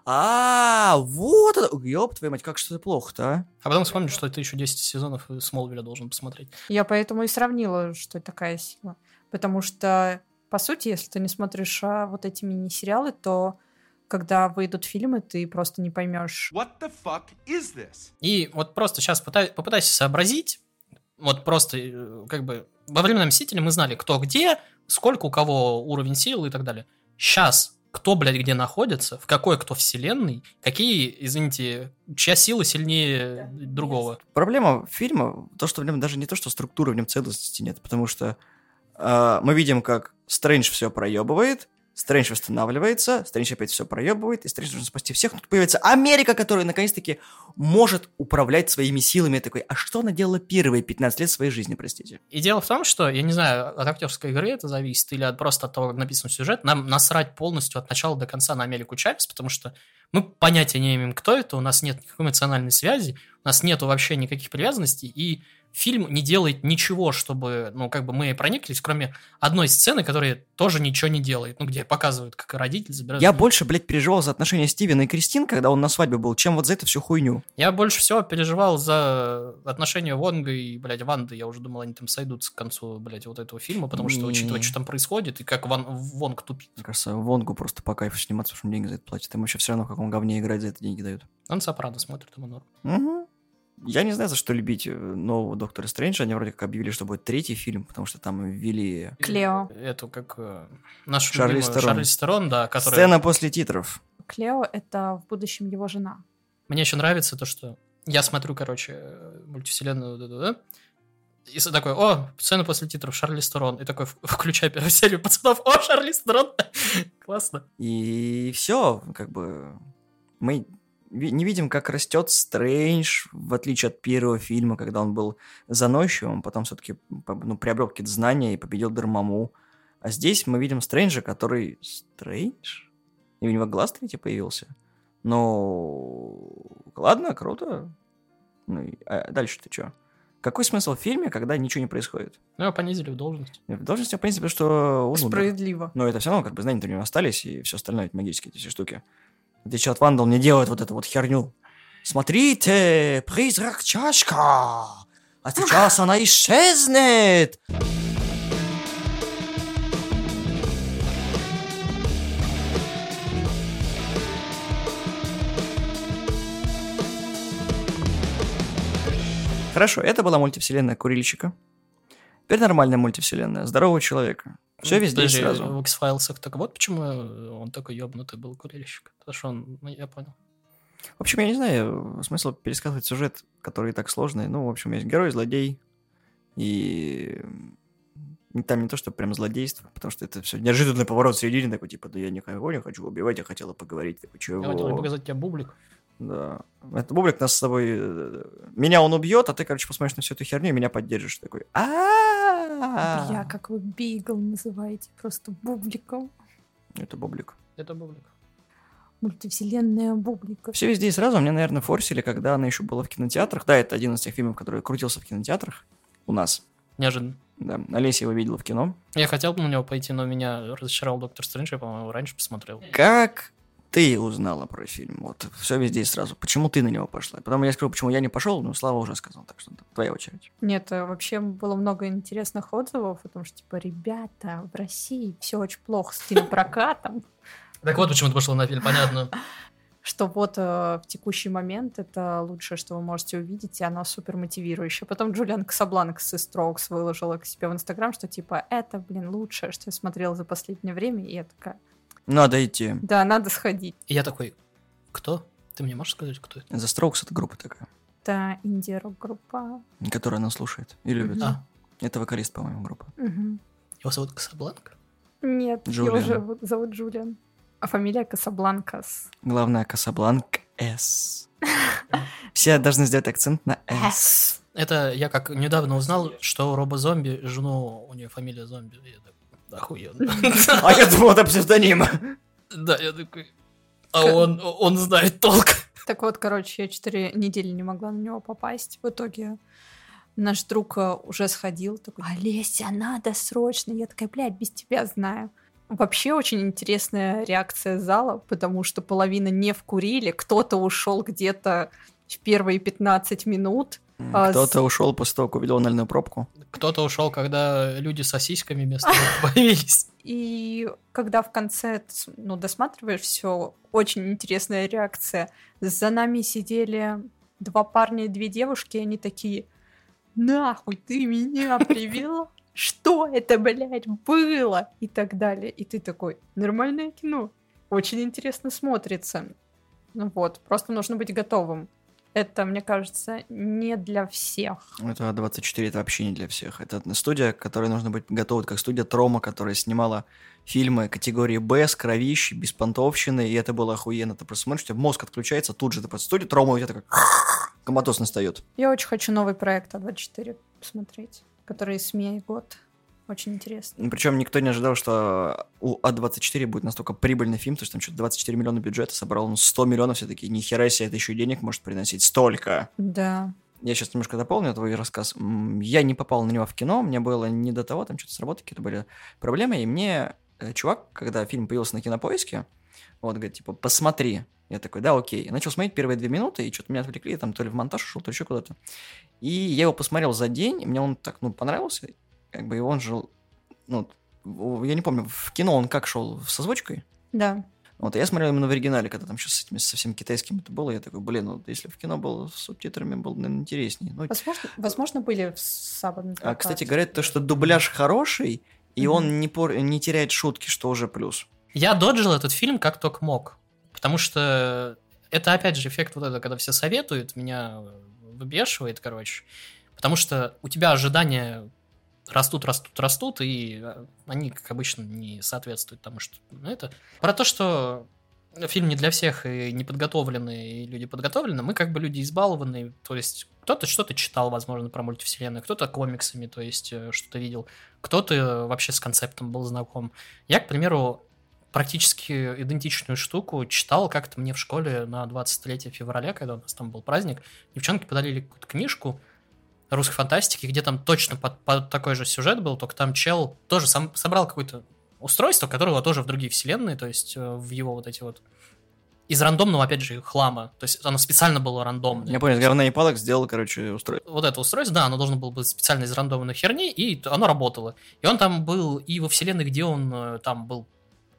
а, вот это, ёб твою мать, как что-то плохо-то, а? А потом вспомню, что ты еще 10 сезонов Смолвиля должен посмотреть. Я поэтому и сравнила, что это такая сила. Потому что, по сути, если ты не смотришь а, вот эти мини-сериалы, то когда выйдут фильмы, ты просто не поймешь. What the fuck is this? И вот просто сейчас пытай, попытайся сообразить, вот просто э, как бы во время Мстителя мы знали, кто где, сколько у кого уровень силы и так далее. Сейчас кто, блядь, где находится, в какой кто вселенной, какие, извините, чья сила сильнее да, другого. Проблема фильма, то, что в нем даже не то, что структуры в нем целостности нет, потому что э, мы видим, как Стрэндж все проебывает, Стрэндж восстанавливается, Стрэндж опять все проебывает, и Стрэндж должен спасти всех. Тут появится Америка, которая наконец-таки может управлять своими силами. Я такой, а что она делала первые 15 лет своей жизни, простите? И дело в том, что, я не знаю, от актерской игры это зависит, или от, просто от того, как написан сюжет, нам насрать полностью от начала до конца на Америку Чавес, потому что мы понятия не имеем, кто это, у нас нет никакой эмоциональной связи, у нас нету вообще никаких привязанностей, и фильм не делает ничего, чтобы, ну, как бы мы прониклись, кроме одной сцены, которая тоже ничего не делает, ну, где показывают, как родитель забирает. Я больше, блядь, переживал за отношения Стивена и Кристин, когда он на свадьбе был, чем вот за эту всю хуйню. Я больше всего переживал за отношения Вонга и, блядь, Ванды. Я уже думал, они там сойдутся к концу, блядь, вот этого фильма, потому что, учитывая, что там происходит, и как Ван, Вонг тупит. Мне кажется, Вонгу просто по кайфу сниматься, потому что деньги за это платят. Им вообще все равно, в каком говне играть, за это деньги дают. Он Сопрано смотрит, ему норм. Мгм. Я не знаю, за что любить э, нового Доктора Стрэнджа. Они вроде как объявили, что будет третий фильм, потому что там ввели Клео. Эту, как э, нашу Шарлиз любимую Терон. Шарлиз Терон, да, которая... сцена после титров. Клео — это в будущем его жена. Мне еще нравится то, что я смотрю, короче, э, мультивселенную, да-да-да, и с- такой, о, сцена после титров Шарлиз Терон. И такой, в- включаю первую серию пацанов, о, Шарлиз Терон. Классно. И все, как бы мы не видим, как растет Стрэндж, в отличие от первого фильма, когда он был заносчивым, потом все-таки ну, приобрел какие-то знания и победил Дармаму. А здесь мы видим Стрэнджа, который... Стрэндж? И у него глаз третий появился. Ну, ладно, круто. Ну, и- а дальше-то что? Какой смысл в фильме, когда ничего не происходит? Ну, его понизили в должность. В должности, в принципе, что он умер. Справедливо. Но это все равно, как бы, знания-то у него остались, и все остальное, эти магические эти все штуки. В Вандал не делает вот эту вот херню. Смотрите, призрак чашка! А сейчас она исчезнет! Хорошо, это была мультивселенная Курильщика. Теперь нормальная мультивселенная, здорового человека. Все везде Подожди, сразу. В X-Files так вот почему он такой ебнутый был курильщик. Потому что он, ну, я понял. В общем, я не знаю, смысл пересказывать сюжет, который и так сложный. Ну, в общем, есть герой, злодей, и там не то, что прям злодейство, потому что это все неожиданный поворот в середине, такой, типа, да я никого не хочу убивать, я хотела поговорить. Такой, чего? Я хотел показать тебе бублик. Да. Это Бублик нас с тобой... э, Меня он убьет, а ты, короче, посмотришь на всю эту херню и меня поддержишь. Такой, а Бля, как вы Бигл называете, просто бубликом. Это Бублик. Это бублик. Мультивселенная бублика. Все везде и сразу меня, наверное, форсили, когда она еще была в кинотеатрах. Да, это один из тех фильмов, который крутился в кинотеатрах у нас. Неожиданно. Да, Олеся его видела в кино. Я хотел бы на него пойти, но меня разочаровал Доктор Стрэндж, я, по-моему, раньше посмотрел. Как ты узнала про фильм? Вот, все везде и сразу. Почему ты на него пошла? Потом я скажу, почему я не пошел, но Слава уже сказал, так что твоя очередь. Нет, э, вообще было много интересных отзывов, потому что, типа, ребята, в России все очень плохо с кинопрокатом, Так вот, почему ты пошла на фильм, понятно. что вот э, в текущий момент это лучшее, что вы можете увидеть, и оно супер мотивирующее. Потом Джулиан Касабланкс из Strokes выложила к себе в Инстаграм, что типа, это, блин, лучшее, что я смотрела за последнее время, и я такая, Надо идти. да, надо сходить. И я такой, кто? Ты мне можешь сказать, кто это? The Strokes это группа такая, Это инди-рок-группа. которую она слушает и любит. Мгм. А, Это вокалист, по-моему, группы. Мгм. его зовут Касабланка? Нет, Джулиан. его зовут, зовут Джулиан. А фамилия Касабланкас. Главная Касабланк С. Все должны сделать акцент на С. Это я как недавно узнал, что робо-зомби, жену, у нее фамилия зомби. Я такой, охуенно. А я думал, это псевдоним. Да, я такой, а он, он знает толк. Так вот, короче, я четыре недели не могла на него попасть. В итоге наш друг э, уже сходил, такой, Олеся, надо срочно. Я такая, блядь, без тебя знаю. Вообще очень интересная реакция зала, потому что половина не вкурили, кто-то ушел где-то в первые 15 минут. А, Кто-то ушел после того, как увидел анальную пробку. Кто-то ушел, когда люди с сосисками вместо них появились. И когда в конце ну, досматриваешь все, очень интересная реакция. За нами сидели два парня и две девушки, и они такие, нахуй ты меня привела? Что это, блядь, было? И так далее. И ты такой, нормальное кино. Очень интересно смотрится. Ну вот, просто нужно быть готовым. Это, мне кажется, не для всех. Это А24 это вообще не для всех. Это студия, которой нужно быть готова, как студия Трома, которая снимала фильмы категории Б с кровищей, без понтовщины, и это было охуенно. Ты просто смотришь, у тебя мозг отключается, тут же ты просто студия Трома, у тебя такой коматоз настает. Я очень хочу новый проект А24 посмотреть, который СМИ год. Очень интересно. Причем никто не ожидал, что у А24 будет настолько прибыльный фильм, то есть там что-то 24 миллиона бюджета, собрал он 100 миллионов, все таки нихера себе, это еще и денег может приносить столько. Да. Я сейчас немножко дополню твой рассказ. Я не попал на него в кино, мне было не до того, там что-то с работы какие-то были проблемы, и мне э, чувак, когда фильм появился на кинопоиске, вот, говорит, типа, посмотри. Я такой, да, окей. Я начал смотреть первые две минуты, и что-то меня отвлекли, там то ли в монтаж ушел, то ли еще куда-то. И я его посмотрел за день, и мне он так, ну, понравился, как бы, и он же, ну, я не помню, в кино он как шел, с озвучкой? Да. Вот, я смотрел именно в оригинале, когда там сейчас с этими совсем китайским это было, я такой, блин, ну, если в кино было с субтитрами, было, наверное, интереснее. Ну, возможно, возможно, были в сабами. А, кстати, говорят то, что дубляж хороший, и mm-hmm. он не, пор... не теряет шутки, что уже плюс. Я доджил этот фильм как только мог, потому что это, опять же, эффект вот этого, когда все советуют, меня выбешивает, короче, потому что у тебя ожидания растут, растут, растут, и а, они, как обычно, не соответствуют тому, что... Ну, это про то, что фильм не для всех, и неподготовленные, и люди подготовлены, мы как бы люди избалованные, то есть кто-то что-то читал, возможно, про мультивселенную, кто-то комиксами, то есть э, что-то видел, кто-то вообще с концептом был знаком. Я, к примеру, практически идентичную штуку читал как-то мне в школе на 23 февраля, когда у нас там был праздник. Девчонки подарили какую-то книжку, русской фантастики, где там точно под, под такой же сюжет был, только там чел тоже сам собрал какое-то устройство, которого тоже в другие вселенные, то есть э, в его вот эти вот из рандомного, опять же, хлама. То есть оно специально было рандомное. Я понял, говна и палок сделал, короче, устройство. Вот это устройство, да, оно должно было быть специально из рандомной херни, и оно работало. И он там был и во вселенной, где он э, там был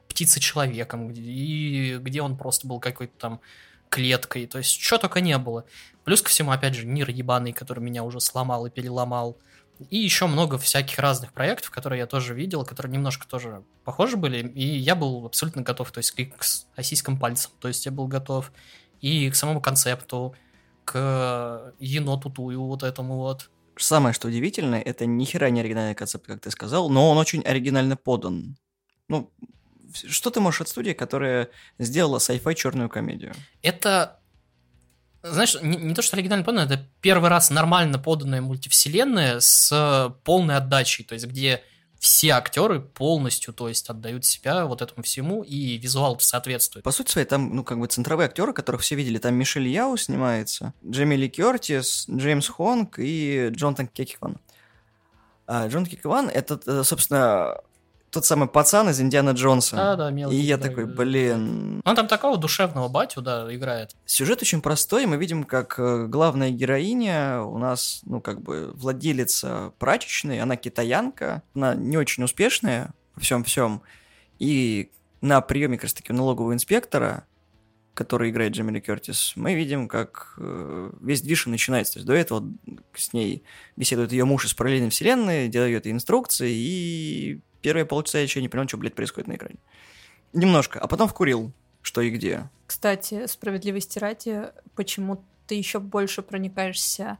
птицей-человеком, и где он просто был какой-то там клеткой, то есть что только не было. Плюс ко всему, опять же, мир ебаный, который меня уже сломал и переломал. И еще много всяких разных проектов, которые я тоже видел, которые немножко тоже похожи были, и я был абсолютно готов, то есть к осийским пальцам, то есть я был готов и к самому концепту, к еноту тую вот этому вот. Самое, что удивительное, это ни хера не оригинальный концепт, как ты сказал, но он очень оригинально подан. Ну, что ты можешь от студии, которая сделала sci-fi черную комедию? Это знаешь, не, не то, что оригинально поданная, это первый раз нормально поданная мультивселенная с полной отдачей, то есть где все актеры полностью, то есть отдают себя вот этому всему, и визуал соответствует. По сути своей, там, ну, как бы центровые актеры, которых все видели, там Мишель Яу снимается, Джейми Ли Кертис, Джеймс Хонг и Джонатан Кекикван. А Джон Кекикван — это, э, собственно, тот самый пацан из Индиана Джонса. Да, да, мелкий. И я такой, блин... Он там такого душевного батю, да, играет. Сюжет очень простой, мы видим, как э, главная героиня у нас, ну, как бы, владелица прачечной, она китаянка, она не очень успешная во всем-всем, и на приеме, как раз таки, налогового инспектора, который играет Джемили Кертис, мы видим, как э, весь движ начинается. То есть до этого с ней беседует ее муж из параллельной вселенной, делает ей инструкции, и первые полчаса я еще не понял, что, блядь, происходит на экране. Немножко, а потом вкурил, что и где. Кстати, справедливости ради, почему ты еще больше проникаешься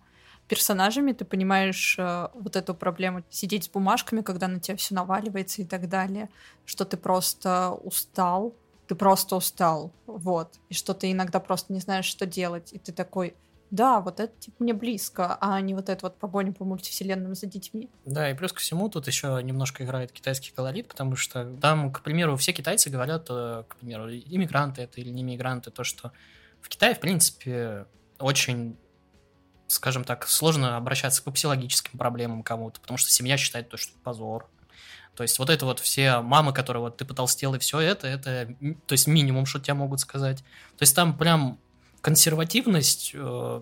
персонажами, ты понимаешь э, вот эту проблему сидеть с бумажками, когда на тебя все наваливается и так далее, что ты просто устал, ты просто устал, вот, и что ты иногда просто не знаешь, что делать, и ты такой, да, вот это типа мне близко, а не вот это вот погоня по мультивселенным за детьми. Да, и плюс ко всему тут еще немножко играет китайский колорит, потому что там, к примеру, все китайцы говорят, э, к примеру, иммигранты это или не иммигранты, то, что в Китае, в принципе, очень скажем так, сложно обращаться к психологическим проблемам кому-то, потому что семья считает то, что позор. То есть вот это вот все мамы, которые вот ты потолстел и все это, это, то есть минимум, что тебя могут сказать. То есть там прям консервативность э,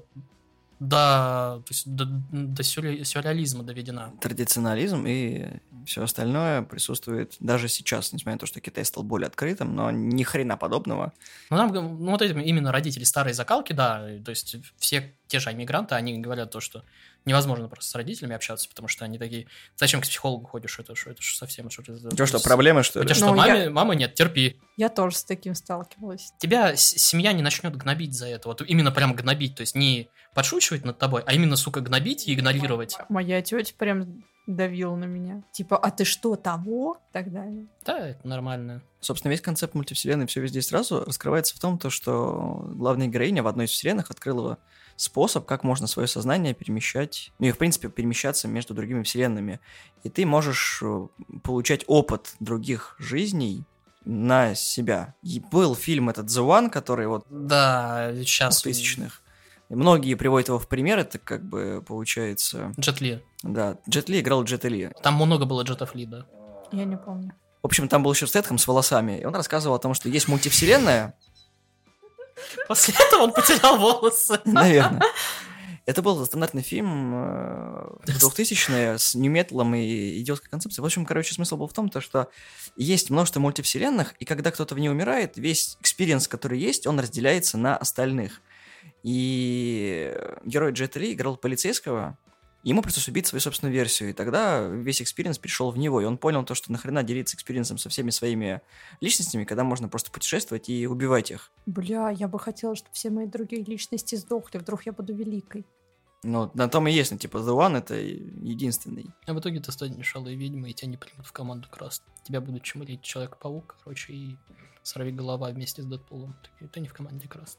до, то есть до, до сюрреализма доведена. Традиционализм и все остальное присутствует даже сейчас, несмотря на то, что Китай стал более открытым, но ни хрена подобного. Ну, там, ну вот эти именно родители старой закалки, да, то есть все те же иммигранты, они говорят то, что невозможно просто с родителями общаться, потому что они такие, зачем к психологу ходишь, это что, это же совсем... Что, У тебя что, проблемы, что У ли? тебя что, Ну, маме, я- мамы нет, терпи. Я тоже с таким сталкивалась. Тебя семья не начнет гнобить за это, вот именно прям гнобить, то есть не подшучивать над тобой, а именно, сука, гнобить и игнорировать. Моя тетя прям давила на меня. Типа, а ты что, того? И так далее. Да, это нормально. Собственно, весь концепт мультивселенной «Все везде и сразу» раскрывается в том, то, что главная героиня в одной из вселенных открыла способ, как можно свое сознание перемещать, ну и, в принципе, перемещаться между другими вселенными. И ты можешь э, получать опыт других жизней на себя. И был фильм этот «The One», который вот Да, сейчас... тысячных. Многие приводят его в пример, это как бы получается... Джет Ли. Да, Джет Ли играл Джет Ли. Там много было Джетов Ли, да. Я не помню. В общем, там был еще Стэтхэм с волосами, и он рассказывал о том, что есть мультивселенная, После этого он потерял волосы. Наверное. Это был стандартный фильм э, 2000-е с ню-металом и идиотской концепцией. В общем, короче, смысл был в том, то, что есть множество мультивселенных, и когда кто-то в ней умирает, весь experience, который есть, он разделяется на остальных. И герой Джет Ли играл полицейского, ему пришлось убить свою собственную версию, и тогда весь experience перешел в него, и он понял то, что нахрена делиться experience ом со всеми своими личностями, когда можно просто путешествовать и убивать их. Бля, я бы хотела, чтобы все мои другие личности сдохли. Вдруг я буду великой. Ну, на том и есть, ну, типа, The One — это единственный. А в итоге ты станешь алой ведьмой, и тебя не примут в команду крас. Тебя будут чмырить Человек-паук, короче, и сорви голова вместе с Дэдпулом. Такие, ты не в команде крас.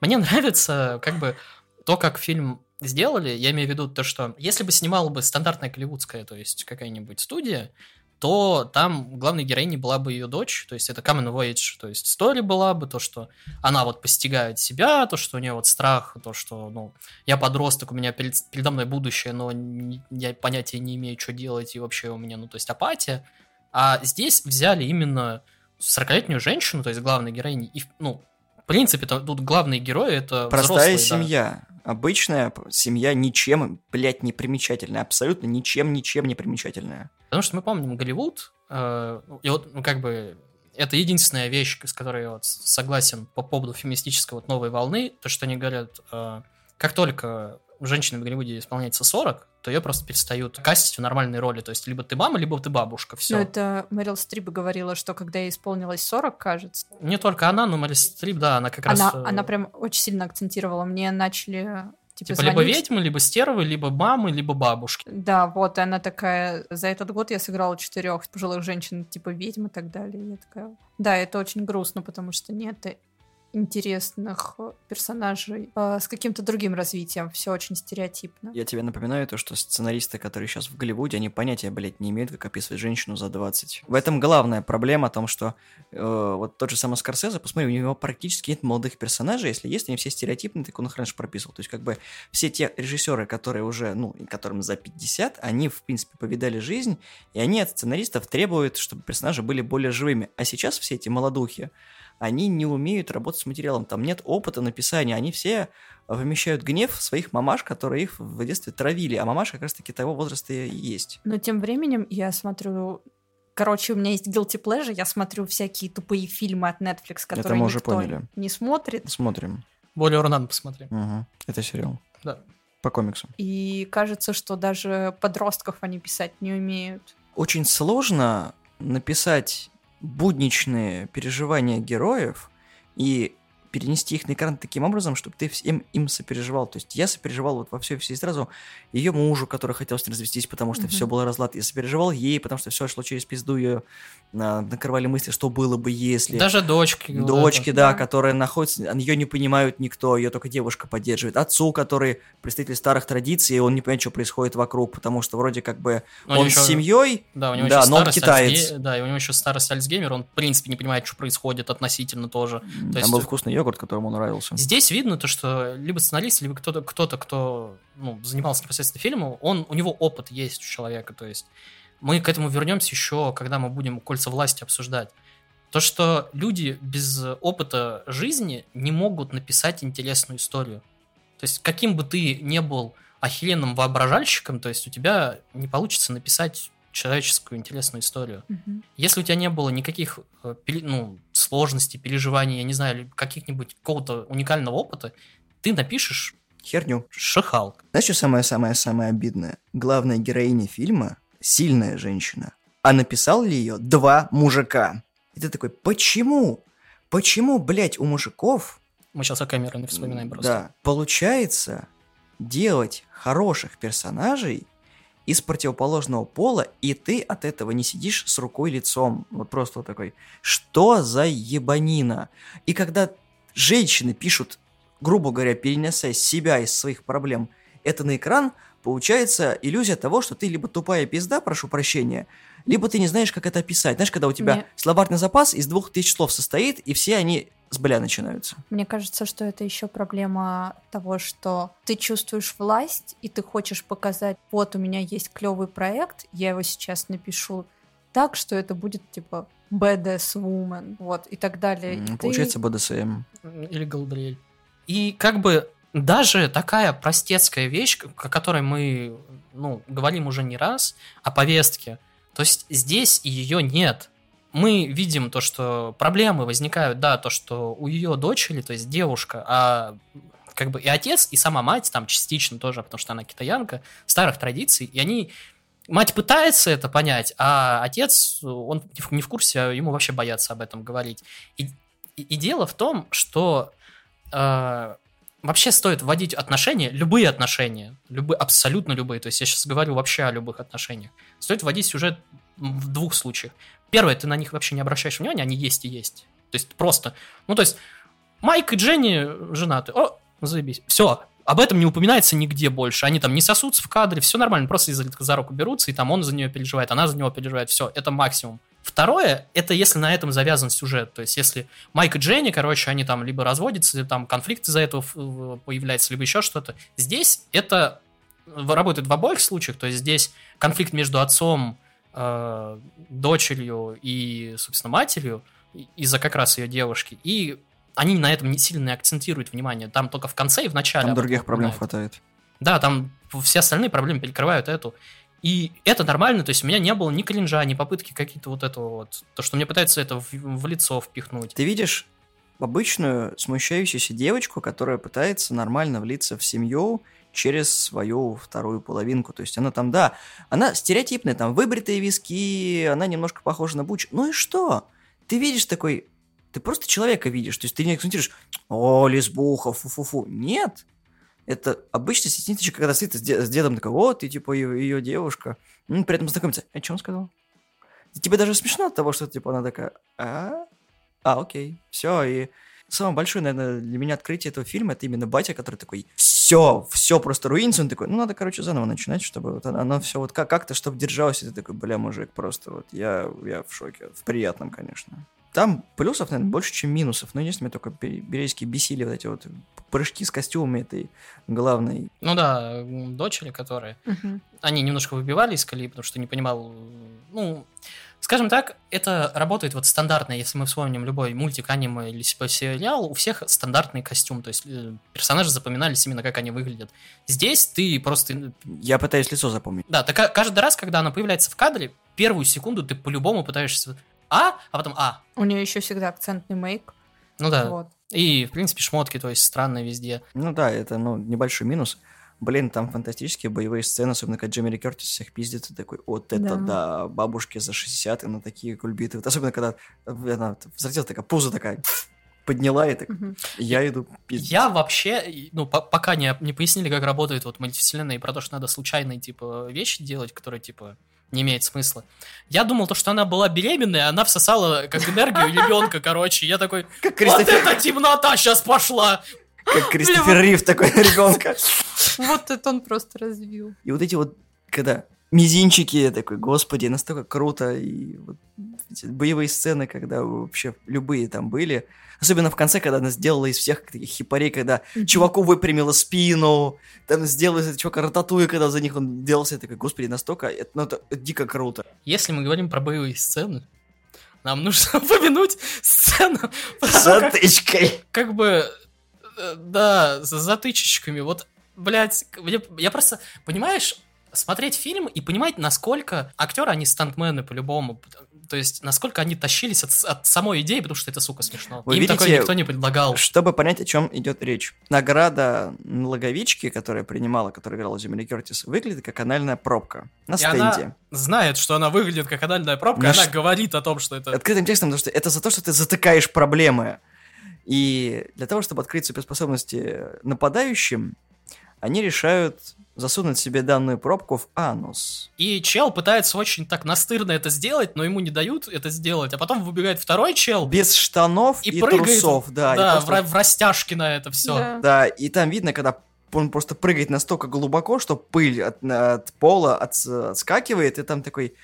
Мне нравится, как бы, то, как фильм сделали, я имею в виду то, что если бы снимала бы стандартная голливудская, то есть какая-нибудь студия, то там главной героиней была бы ее дочь, то есть это Common Voyage, то есть story была бы, то, что она вот постигает себя, то, что у нее вот страх, то, что, ну, я подросток, у меня перед, передо мной будущее, но я понятия не имею, что делать, и вообще у меня, ну, то есть апатия. А здесь взяли именно 40-летнюю женщину, то есть главной героини, и, ну, в принципе, тут главные герои это Простая взрослые, да. семья. Обычная п- семья ничем, блядь, не примечательная. Абсолютно ничем, ничем не примечательная. Потому что мы помним Голливуд, э, и вот, ну, как бы, это единственная вещь, с которой я вот согласен по поводу феминистической вот новой волны, то, что они говорят, э, как только женщине в Голливуде исполняется 40, то ее просто перестают кастить в нормальные роли, то есть либо ты мама, либо ты бабушка, все. Но это Мэрил Стрип говорила, что когда ей исполнилось 40, кажется, Не только она, но Мэрил Стрип, да, она как раз... она, э, она прям очень сильно акцентировала. Мне начали типа, Типа либо ведьмы, либо стервы, либо мамы, либо бабушки. Да, вот, и она такая, за этот год я сыграла четырех пожилых женщин, типа ведьм и так далее. И я такая, да, это очень грустно, потому что нет интересных э, персонажей э, с каким-то другим развитием. Все очень стереотипно. Я тебе напоминаю то, что сценаристы, которые сейчас в Голливуде, они понятия, блядь, не имеют, как описывать женщину за 20. В этом главная проблема о том, что э, вот тот же самый Скорсезе, посмотри, у него практически нет молодых персонажей, если есть, они все стереотипные, так он их раньше прописывал. То есть как бы все те режиссеры, которые уже, ну, которым за 50, они, в принципе, повидали жизнь, и они от сценаристов требуют, чтобы персонажи были более живыми. А сейчас все эти молодухи, они не умеют работать с материалом, там нет опыта написания, они все вымещают гнев своих мамаш, которые их в детстве травили, а мамаш как раз-таки того возраста и есть. Но тем временем я смотрю... Короче, у меня есть guilty pleasure, я смотрю всякие тупые фильмы от Netflix, которые мы уже никто поняли. не смотрит. Смотрим. Более надо посмотри. Мгм. Это сериал. Да. По комиксу. И кажется, что даже подростков они писать не умеют. Очень сложно написать будничные переживания героев и перенести их на экран таким образом, чтобы ты всем им сопереживал. То есть я сопереживал вот во все все сразу ее мужу, который хотел с ней развестись, потому что Мгм. все было разлад. Я сопереживал ей, потому что все шло через пизду, ее накрывали мысли, что было бы, если... Даже дочки. Дочки, да, Да. которые находятся, ее не понимают никто, ее только девушка поддерживает. Отцу, который представитель старых традиций, и он не понимает, что происходит вокруг, потому что вроде как бы Но он него с еще- семьей, Да, у него Да, еще но он китаец. Альцге- Да, и у него еще старость Альцгеймер, он в принципе не понимает, что происходит относительно тоже. там есть- был вкусный йогурт, которому он нравился. Здесь видно то, что либо сценарист, либо кто-то, кто-то, кто ну, занимался непосредственно фильмом, он, у него опыт есть у человека. То есть мы к этому вернемся еще, когда мы будем кольца власти обсуждать. То, что люди без опыта жизни не могут написать интересную историю. То есть каким бы ты не был охеренным воображальщиком, то есть у тебя не получится написать человеческую интересную историю. Мгм. Если у тебя не было никаких э, ну, сложностей, переживаний, я не знаю, каких-нибудь какого-то уникального опыта, ты напишешь херню. Шихалк. Знаешь, что самое-самое-самое обидное? Главная героиня фильма – сильная женщина. А написал ли ее два мужика? И ты такой, почему? Почему, блядь, у мужиков Мы сейчас о Кэмероне вспоминаем просто. да, получается делать хороших персонажей из противоположного пола, и ты от этого не сидишь с рукой лицом. Вот просто вот такой, что за ебанина? И когда женщины пишут, грубо говоря, перенеся себя из своих проблем, это на экран, получается иллюзия того, что ты либо тупая пизда, прошу прощения, либо ты не знаешь, как это описать. Знаешь, когда у тебя Не. словарный запас из двух тысяч слов состоит, и все они с бля начинаются. Мне кажется, что это еще проблема того, что ты чувствуешь власть, и ты хочешь показать, вот у меня есть клевый проект, я его сейчас напишу так, что это будет типа badass woman, вот, и так далее. И М, ты- Получается БДСМ. Или Галбриэль. И как бы даже такая простецкая вещь, о которой мы ну, говорим уже не раз, о повестке, то есть здесь ее нет. Мы видим то, что проблемы возникают, да, то, что у ее дочери, то есть девушка, а как бы и отец, и сама мать там частично тоже, потому что она китаянка, старых традиций, и они Мать пытается это понять, а отец, он не в- курсе, а ему вообще боятся об этом говорить. И, и- и дело в том, что э, вообще стоит вводить отношения, любые отношения, любые, абсолютно любые, то есть я сейчас говорю вообще о любых отношениях, стоит вводить сюжет в двух случаях. Первое, ты на них вообще не обращаешь внимания, они есть и есть. То есть просто, ну то есть Майк и Дженни женаты, о, заебись, все, об этом не упоминается нигде больше. Они там не сосутся в кадре, все нормально, просто изредка за руку берутся, и там он за нее переживает, она за него переживает, все, это максимум. Второе, это если на этом завязан сюжет, то есть если Майк и Дженни, короче, они там либо разводятся, или там конфликт из-за этого появляется, либо еще что-то. Здесь это работает в обоих случаях, то есть здесь конфликт между отцом, э, дочерью и, собственно, матерью из-за как раз ее девушки, и они на этом не сильно акцентируют внимание. Там только в конце и в начале. Там других проблем хватает. Да, там все остальные проблемы перекрывают эту. И это нормально, то есть у меня не было ни кринжа, ни попытки какие-то вот этого вот, то, что мне пытаются это в, в лицо впихнуть. Ты видишь обычную смущающуюся девочку, которая пытается нормально влиться в семью через свою вторую половинку. То есть она там, да, она стереотипная, там выбритые виски, она немножко похожа на Буч. Ну и что? Ты видишь такой... Ты просто человека видишь. То есть ты не акцентируешь, о, лесбуха, фу-фу-фу. Нет. Это обычно стеснительчик, когда стоит с, де- с дедом такой, вот, ты типа ее, ее девушка. М, При этом знакомится. А что он сказал? Тебе даже смешно от того, что типа она такая, а, а, окей, все, и самое большое, наверное, для меня открытие этого фильма это именно батя, который такой, все, все просто руинится, он такой, ну надо, короче, заново начинать, чтобы вот оно, оно все вот как- как-то, чтобы держалось, и ты такой, бля, мужик, просто вот я, я в шоке, в приятном, конечно. Там плюсов, наверное, больше, чем минусов, но единственное, только бе- березки бесили вот эти вот прыжки с костюмами этой главной. Ну да, дочери, которые они немножко выбивали из колеи, потому что не понимал, ну, скажем так, это работает вот стандартно, если мы вспомним любой мультик, аниме или се- сериал, у всех стандартный костюм, то есть э, персонажи запоминались именно как они выглядят. Здесь ты просто, Я пытаюсь лицо запомнить. да, ты ка- каждый раз, когда она появляется в кадре, первую секунду ты по-любому пытаешься А, а потом А. У нее еще всегда акцентный мейк. Ну да. Вот. И, в принципе, шмотки, то есть странные везде. Ну да, это, ну, небольшой минус. Блин, там фантастические боевые сцены, особенно когда Джемми Ли Кертис всех пиздит, и такой, вот это Да. да, бабушки за 60, и на такие кульбиты. Вот особенно, когда она взлетела такая, пузо такая, подняла, и так, я иду пиздить. Я вообще, ну, по- пока не, не пояснили, как работает вот мультивселенная, и про то, что надо случайные, типа, вещи делать, которые, типа, не имеет смысла. Я думал, то, что она была беременная, она всосала как энергию ребенка, короче. Я такой, Как вот эта темнота сейчас пошла! Как Кристофер Рив такой ребенка. Вот это он просто развил. И вот эти вот, когда мизинчики, я такой, господи, настолько круто. И вот эти боевые сцены, когда вообще любые там были. Особенно в конце, когда она сделала из всех таких хипарей, когда чуваку выпрямила спину, там сделала из этого чувака рататуя, когда за них он делался, я такой, господи, настолько, это, ну, это дико круто. Если мы говорим про боевые сцены, нам нужно упомянуть сцену, то, как- затычкой. как бы, да, с затычечками. Вот, блядь, я просто, понимаешь, смотреть фильм и понимать, насколько актеры, они стантмены по-любому. То есть, насколько они тащились от, от самой идеи, потому что это, сука, смешно. Вы Им видите, такое никто не предлагал. Чтобы понять, о чем идет речь. Награда Логовички, которая принимала, которая играла Джимми Кертис, выглядит как анальная пробка на И стенде. она знает, что она выглядит как анальная пробка, Ну она ш- говорит о том, что это... Открытым текстом, потому что это за то, что ты затыкаешь проблемы. И для того, чтобы открыть суперспособности нападающим, они решают засунуть себе данную пробку в анус. И чел пытается очень так настырно это сделать, но ему не дают это сделать, а потом выбегает второй чел Без штанов и, и, прыгает трусов, да. и да, просто- в, в растяжке на это все. Да. Да, и там видно, когда он просто прыгает настолько глубоко, что пыль от, от пола отс- отскакивает, и там такой,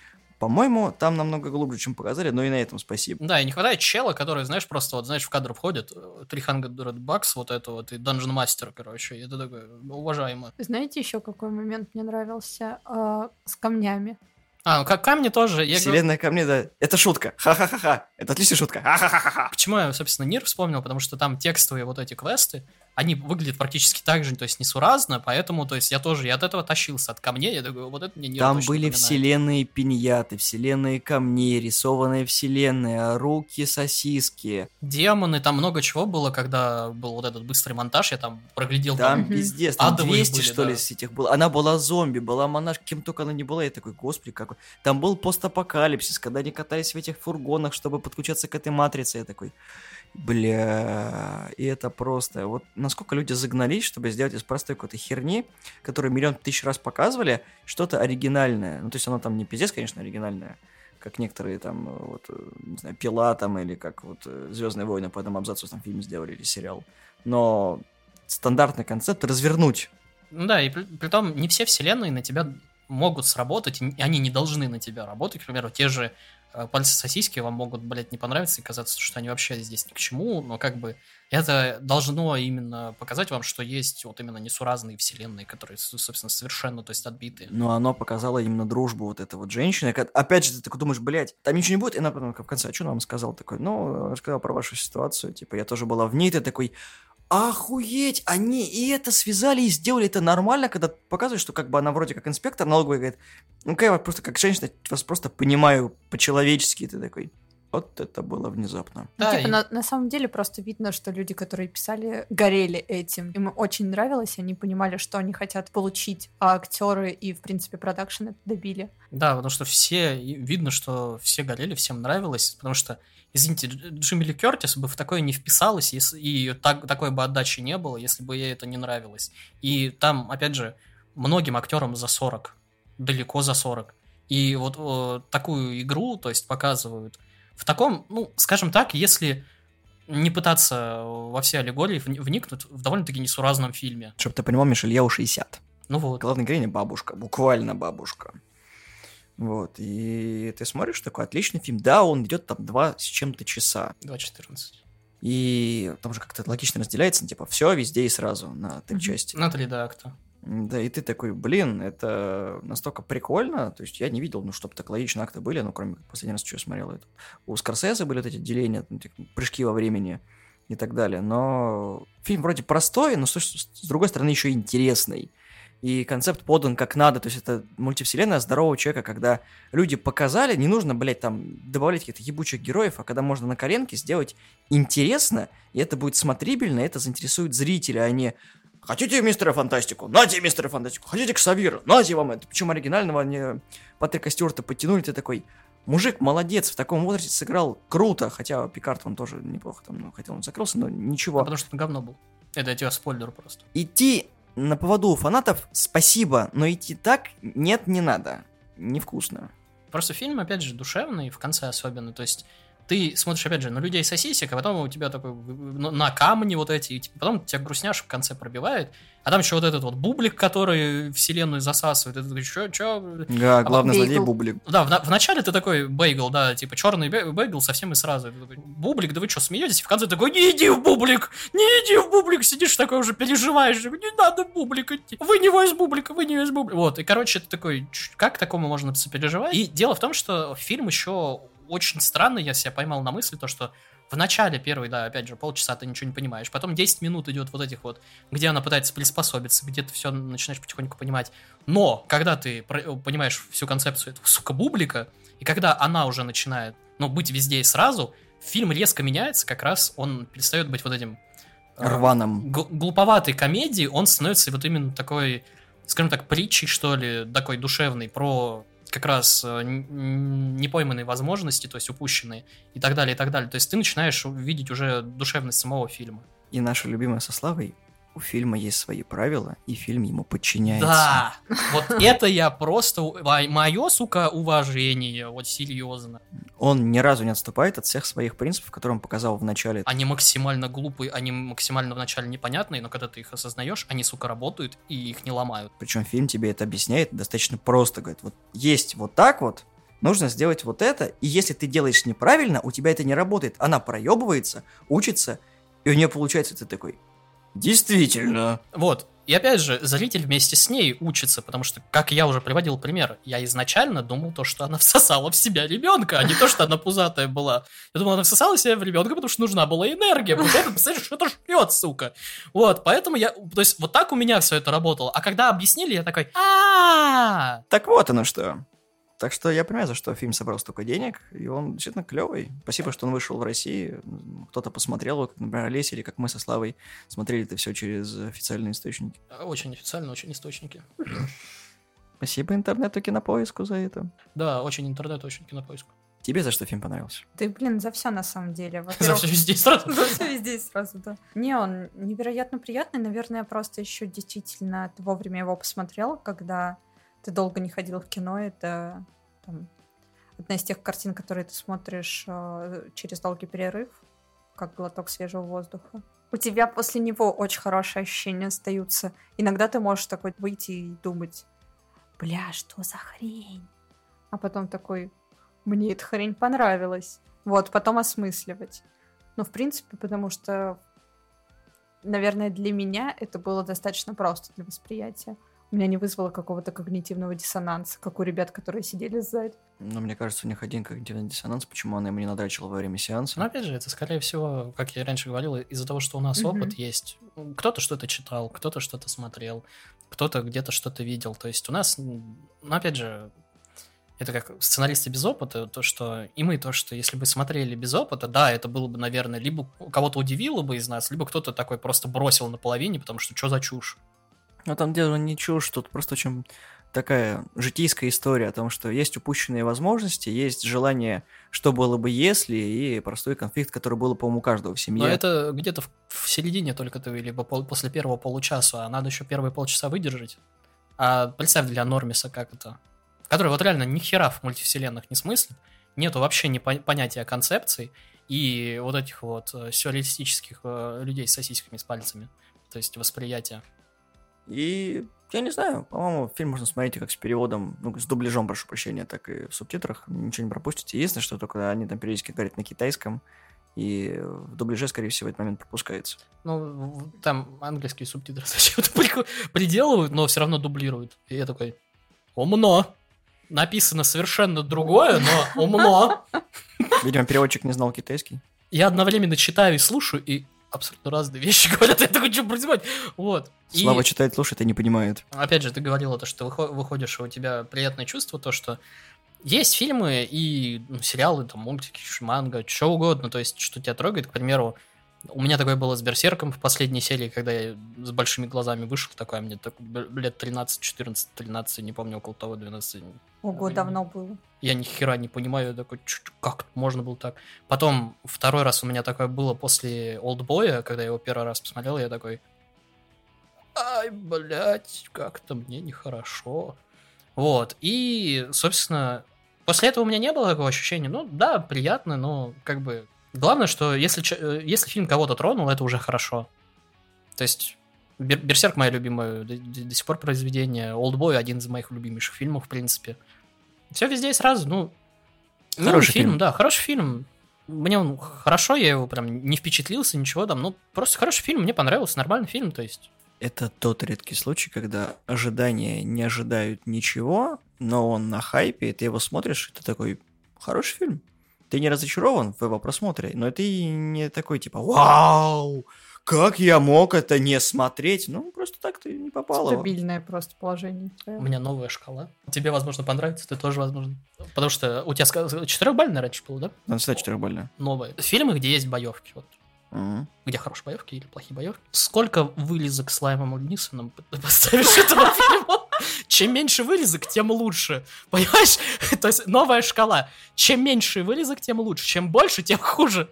по-моему, там намного глубже, чем показали, но и на этом спасибо. Да, и не хватает чела, который, знаешь, просто вот, знаешь, в кадр входит, э, 300 бакс, вот это вот, и Dungeon Master, короче, и это такое, уважаемо. Знаете еще какой момент мне нравился А, с камнями? А, ну как камни тоже, я говорю, Вселенная ко мне, да. Это шутка. Ха-ха-ха-ха. Это отличная шутка. Ха-ха-ха-ха. почему я, собственно, Нир вспомнил, потому что там текстовые вот эти квесты, они выглядят практически так же, то есть несуразно, поэтому, то есть я тоже, я от этого тащился, от камней, я такой, вот это мне Нир Там были напоминает. вселенные пиньяты, вселенные камней, рисованные вселенные, руки, сосиски. Демоны, там много чего было, когда был вот этот быстрый монтаж, я там проглядел Там Мгм. пиздец, там Адовые 200 были, что ли да. с этих было. Она была зомби, была монаш, кем только она не была. Я такой, господи, какой. Там был постапокалипсис, когда они катались в этих фургонах, чтобы подключаться к этой матрице. Я такой, бля, и это просто. Вот насколько люди загнались, чтобы сделать из простой какой-то херни, которую миллион тысяч раз показывали, что-то оригинальное. Ну, то есть оно там не пиздец, конечно, оригинальное, как некоторые там, э, вот, э, не знаю, Пила там, или как вот Звездные войны по одному абзацу там фильм сделали или сериал. Но стандартный концепт развернуть. Ну да, и при, том не все вселенные на тебя могут сработать, и они не должны на тебя работать. К примеру, те же э, пальцы сосиски вам могут, блядь, не понравиться и казаться, что они вообще здесь ни к чему, но как бы это должно именно показать вам, что есть вот именно несуразные вселенные, которые, собственно, совершенно, то есть отбитые. Но оно показало именно дружбу вот этой вот женщины. Опять же, ты такой думаешь, блядь, там ничего не будет. И она потом в конце, а что нам сказал? Такой, ну, рассказал про вашу ситуацию. Типа, я тоже была в ней. Ты такой, охуеть, они и это связали и сделали это нормально, когда показывают, что как бы она вроде как инспектор налоговый говорит, ну, я вот просто как женщина вас просто понимаю по-человечески. Ты такой, вот это было внезапно. Ну, Да, типа, и- на, на самом деле просто видно, что люди, которые писали, горели этим. Им очень нравилось, они понимали, что они хотят получить, а актеры и, в принципе, продакшн это добили. Да, потому что все, видно, что все горели, всем нравилось, потому что, извините, Дж- Джимми Ли Кертис бы в такое не вписалась, если, и так, такой бы отдачи не было, если бы ей это не нравилось. И там, опять же, многим актерам за 40, далеко за 40. И вот э, такую игру, то есть показывают в таком, ну, скажем так, если не пытаться во все аллегории вни- вникнуть в довольно-таки несуразном фильме. Чтоб ты понимал, Мишель, я у 60. Ну вот. Главная героиня бабушка, буквально бабушка. Вот, и ты смотришь, такой отличный фильм. Да, он идет там два с чем-то часа. 2.14. И там же как-то логично разделяется, ну, типа, все везде и сразу на три части. На три да, акта. Да, и ты такой, блин, это настолько прикольно. То есть я не видел, ну, чтобы так логично акты были, ну, кроме как последний раз, что я смотрел это. У Скорсезе были вот эти деления, типа, прыжки во времени и так далее. Но фильм вроде простой, но с другой стороны еще интересный. И концепт подан как надо, то есть это мультивселенная здорового человека, когда люди показали, не нужно, блядь, там добавлять каких-то ебучих героев, а когда можно на коленке сделать интересно, и это будет смотрибельно, и это заинтересует зрителя, а не Хотите мистера Фантастику? Нате мистера Фантастику. Хотите Ксавира? Нате вам это. Причем оригинального не Патрика Стюарта подтянули, ты такой, мужик молодец, в таком возрасте сыграл круто, хотя Пикард он тоже неплохо там, ну, хотя он закрылся, но А ничего. потому что это говно был. Это я тебе спойлер просто. Идти на поводу у фанатов спасибо, но идти так нет, не надо. Невкусно. Просто фильм, опять же, душевный, в конце особенно. То есть ты смотришь, опять же, на людей сосисек, а потом у тебя такой на камни вот эти, и типа, потом тебя грустняш в конце пробивает, а там еще вот этот вот бублик, который вселенную засасывает, ты такой, чё, чё? Да, главный Бейгл. злодей Бублик. Да, в, в начале ты такой бейгл, да, типа черный бе- бейгл совсем и сразу. Такой, бублик, да вы что, смеетесь? И в конце такой, не иди в бублик, не иди в бублик, сидишь такой уже переживаешь, такой, не надо в бублик идти, вы не из бублика, вы не из бублика. Вот, и короче, ты такой, «Ч- как такому можно сопереживать? И дело в том, что фильм еще очень странный, я себя поймал на мысли, то, что В начале первый, да, опять же, полчаса ты ничего не понимаешь. Потом 10 минут идет вот этих вот, где она пытается приспособиться, где ты все начинаешь потихоньку понимать. Но, когда ты понимаешь всю концепцию этого, сука, бублика, и когда она уже начинает, ну, быть везде и сразу, фильм резко меняется, как раз он перестает быть вот этим... Э, Рваным. Глуповатой комедией, он становится вот именно такой, скажем так, притчей, что ли, такой душевный, про как раз э, непойманные возможности, то есть упущенные и так далее, и так далее. То есть ты начинаешь видеть уже душевность самого фильма. И наша любимая со Славой у фильма есть свои правила, и фильм ему подчиняется. Да, вот это я просто... Мое, сука, уважение, вот серьезно. Он ни разу не отступает от всех своих принципов, которые он показал в начале. Они максимально глупые, они максимально вначале непонятные, но когда ты их осознаешь, они, сука, работают и их не ломают. Причем фильм тебе это объясняет достаточно просто. Говорит, вот есть вот так вот, нужно сделать вот это, и если ты делаешь неправильно, у тебя это не работает. Она проебывается, учится, и у нее получается ты такой, Действительно. Вот. И опять же, зритель вместе с ней учится, потому что, как я уже приводил пример, я изначально думал то, что она всосала в себя ребенка, а не то, что она пузатая была. Я думал, она всосала в себя в ребенка, потому что нужна была энергия. Вот это, представляешь, что-то жрет, сука. Вот, поэтому я, то есть, вот так у меня все это работало. А когда объяснили, я такой, а Так вот оно что. Так что я понимаю, за что фильм собрал столько денег, и он действительно клевый. Спасибо, что он вышел в России. Кто-то посмотрел его, как, например, Олеся, или как мы со Славой смотрели это все через официальные источники. Очень официально, очень источники. Спасибо интернету кинопоиску за это. Да, очень интернету, очень кинопоиску. Тебе за что фильм понравился? Ты, блин, за все на самом деле. За все везде сразу? За все везде сразу, да. Не, он невероятно приятный. Наверное, просто еще действительно вовремя его посмотрел, когда ты долго не ходил в кино, это там, одна из тех картин, которые ты смотришь э, через долгий перерыв, как глоток свежего воздуха. У тебя после него очень хорошие ощущения остаются. Иногда ты можешь такой выйти и думать, бля, что за хрень? А потом такой, мне эта хрень понравилась. Вот, потом осмысливать. Ну, в принципе, потому что, наверное, для меня это было достаточно просто для восприятия меня не вызвало какого-то когнитивного диссонанса, как у ребят, которые сидели сзади. Ну, мне кажется, у них один когнитивный диссонанс, почему она ему не надрачила во время сеанса. Ну, опять же, это, скорее всего, как я раньше говорил, из-за того, что у нас mm-hmm. опыт есть. Кто-то что-то читал, кто-то что-то смотрел, кто-то где-то что-то видел. То есть у нас, ну, опять же, это как сценаристы без опыта, то, что и мы, то, что если бы смотрели без опыта, да, это было бы, наверное, либо кого-то удивило бы из нас, либо кто-то такой просто бросил на половине, потому что что за чушь. Ну, там дело чушь, тут просто очень такая житейская история о том, что есть упущенные возможности, есть желание, что было бы если, и простой конфликт, который был, по-моему, у каждого в семье. Но это где-то в, в середине только ты, либо пол, после первого получаса, а надо еще первые полчаса выдержать. А представь для Нормиса, как это. Который вот реально ни хера в мультивселенных не смыслит, нету вообще не понятия концепций и вот этих вот э, сюрреалистических э, людей с сосисками, с пальцами, то есть восприятия. И я не знаю, по-моему, фильм можно смотреть как с переводом, ну, с дубляжом, прошу прощения, так и в субтитрах. Ничего не пропустите. Единственное, что только они там периодически говорят на китайском, и в дубляже, скорее всего, этот момент пропускается. Ну, там английские субтитры зачем-то приделывают, но все равно дублируют. И я такой, умно. Написано совершенно другое, но умно. Видимо, переводчик не знал китайский. Я одновременно читаю и слушаю, и абсолютно разные вещи говорят. Я такой, что происходит? Вот. Слава и... читает, слушает и не понимает. Опять же, ты говорила то, что выходишь, и у тебя приятное чувство, то, что есть фильмы и ну, сериалы, там, мультики, манга, что угодно, то есть, что тебя трогает, к примеру, у меня такое было с Берсерком в последней серии, когда я с большими глазами вышел, такое мне так, лет 13, 14, 13, не помню, около того, 12. Ого, давно было. Я ни хера не понимаю, я такой, как можно было так? Потом второй раз у меня такое было после Олдбоя, когда я его первый раз посмотрел, я такой, ай, блядь, как-то мне нехорошо. Вот, и, собственно, после этого у меня не было такого ощущения, ну, да, приятно, но как бы Главное, что если, э, если фильм кого-то тронул, это уже хорошо. То есть Берсерк мое любимое до, до сих пор произведение. Олдбой один из моих любимейших фильмов, в принципе. Все везде и сразу, ну... Хороший фильм, фильм, да, хороший фильм. Мне он хорошо, я его прям не впечатлился, ничего там. Ну, просто хороший фильм, мне понравился, нормальный фильм, то есть... Это тот редкий случай, когда ожидания не ожидают ничего, но он на хайпе, и ты его смотришь, и ты такой, хороший фильм. Ты не разочарован в его просмотре, но ты не такой типа «Вау! Как я мог это не смотреть?» Ну, просто так ты не попал. Стабильное просто положение. У меня новая шкала. Тебе, возможно, понравится, ты тоже, возможно. Потому что у тебя четырехбальная раньше было, да? Надо всегда четырехбальная. Новая. Фильмы, где есть боевки. Вот. Мгм. Где хорошие боевки или плохие боевки. Сколько вылезок с Лаймом Нисоном поставишь этому фильму? Чем меньше вылезок, тем лучше. Понимаешь? То есть новая шкала. Чем меньше вылезок, тем лучше. Чем больше, тем хуже.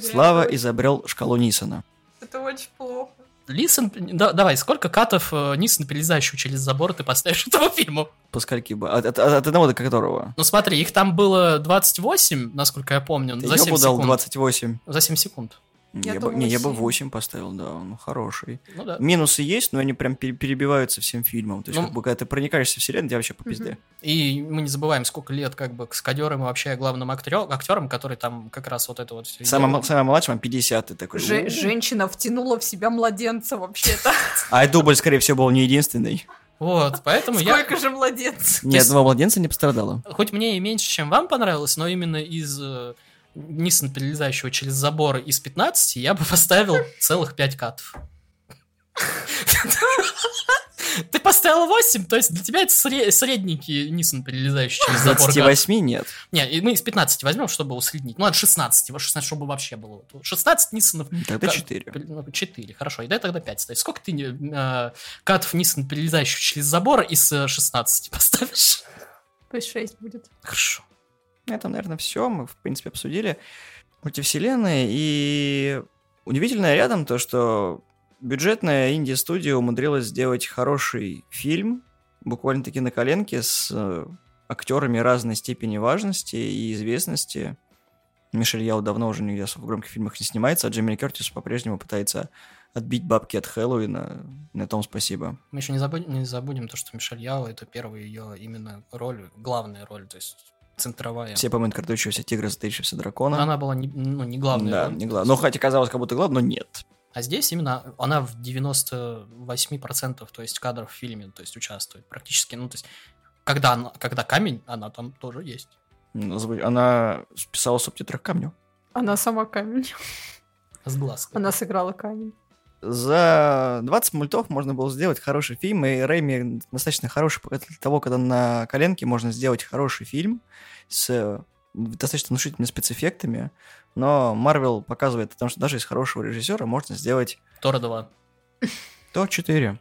Слава изобрел шкалу Нисона. Это очень плохо. Лисон, да- давай, сколько катов э, Нисон, перелезающего через забор, ты поставишь этому фильму? По скольки бы? От, от- от одного до которого? Ну смотри, их там было 28, насколько я помню, Ты за 7 ебу дал секунд. 28. За 7 секунд. Я Я, бы, не, я бы семь. 8 поставил, да, ну хороший. Ну да. Минусы есть, но они прям пере- перебиваются всем фильмом. То есть, Ну, как бы, когда ты проникаешься в вселенную, тебе вообще по пизде. И мы не забываем, сколько лет как бы каскадерам и вообще главным актерам, актерам который там как раз вот это вот все Самая, м- самая младшая, 50 ты такой. Же- «У». женщина втянула в себя младенца вообще-то. А дубль, скорее всего, был не единственный. Вот, поэтому я... Сколько же младенцев? Ни одного младенца не пострадало. Хоть мне и меньше, чем вам понравилось, но именно из э, Ниссана, перелезающего через забор из 15, я бы поставил целых 5 катов. Ты поставил 8, то есть для тебя это сре- средненький Nissan, перелезающий через забор. кат. 28 нет. Не, мы из 15 возьмем, чтобы усреднить. Ну, от 16, вот 16, чтобы вообще было. Вот 16 Ниссанов. Тогда Ка- 4. Ну, 4, хорошо. И дай тогда 5 ставь. Сколько ты э, катов Nissan, перелезающих через забор из э, 16 поставишь? Пусть 6 будет. Хорошо. На этом, наверное, все. Мы, в принципе, обсудили мультивселенные. И удивительно рядом то, что бюджетная инди-студия умудрилась сделать хороший фильм, буквально-таки на коленке, с э, актерами разной степени важности и известности. Мишель Яо давно уже нигде в громких фильмах не снимается, а Джейми Ли Кертис по-прежнему пытается отбить бабки от Хэллоуина. На том спасибо. Мы еще не забудем, не забудем то, что Мишель Яо это первая ее именно роль, главная роль, то есть центровая. Все помнят крадущегося тигра, затаившегося дракона. Она была не, ну, не главная да, роль. не главное. Ну, хотя казалось, как будто главное, но нет. А здесь именно она в 98% то есть кадров в фильме то есть участвует практически. Ну, то есть когда, она, когда камень, она там тоже есть. Ну, Она писала в субтитрах камню. Она сама камень. С глазкой. Она сыграла камень. За 20 мультов можно было сделать хороший фильм, и Рэйми достаточно хороший показатель того, когда на коленке можно сделать хороший фильм с э, достаточно внушительными спецэффектами, но Марвел показывает о том, что даже из хорошего режиссера можно сделать Тора 2. то 4.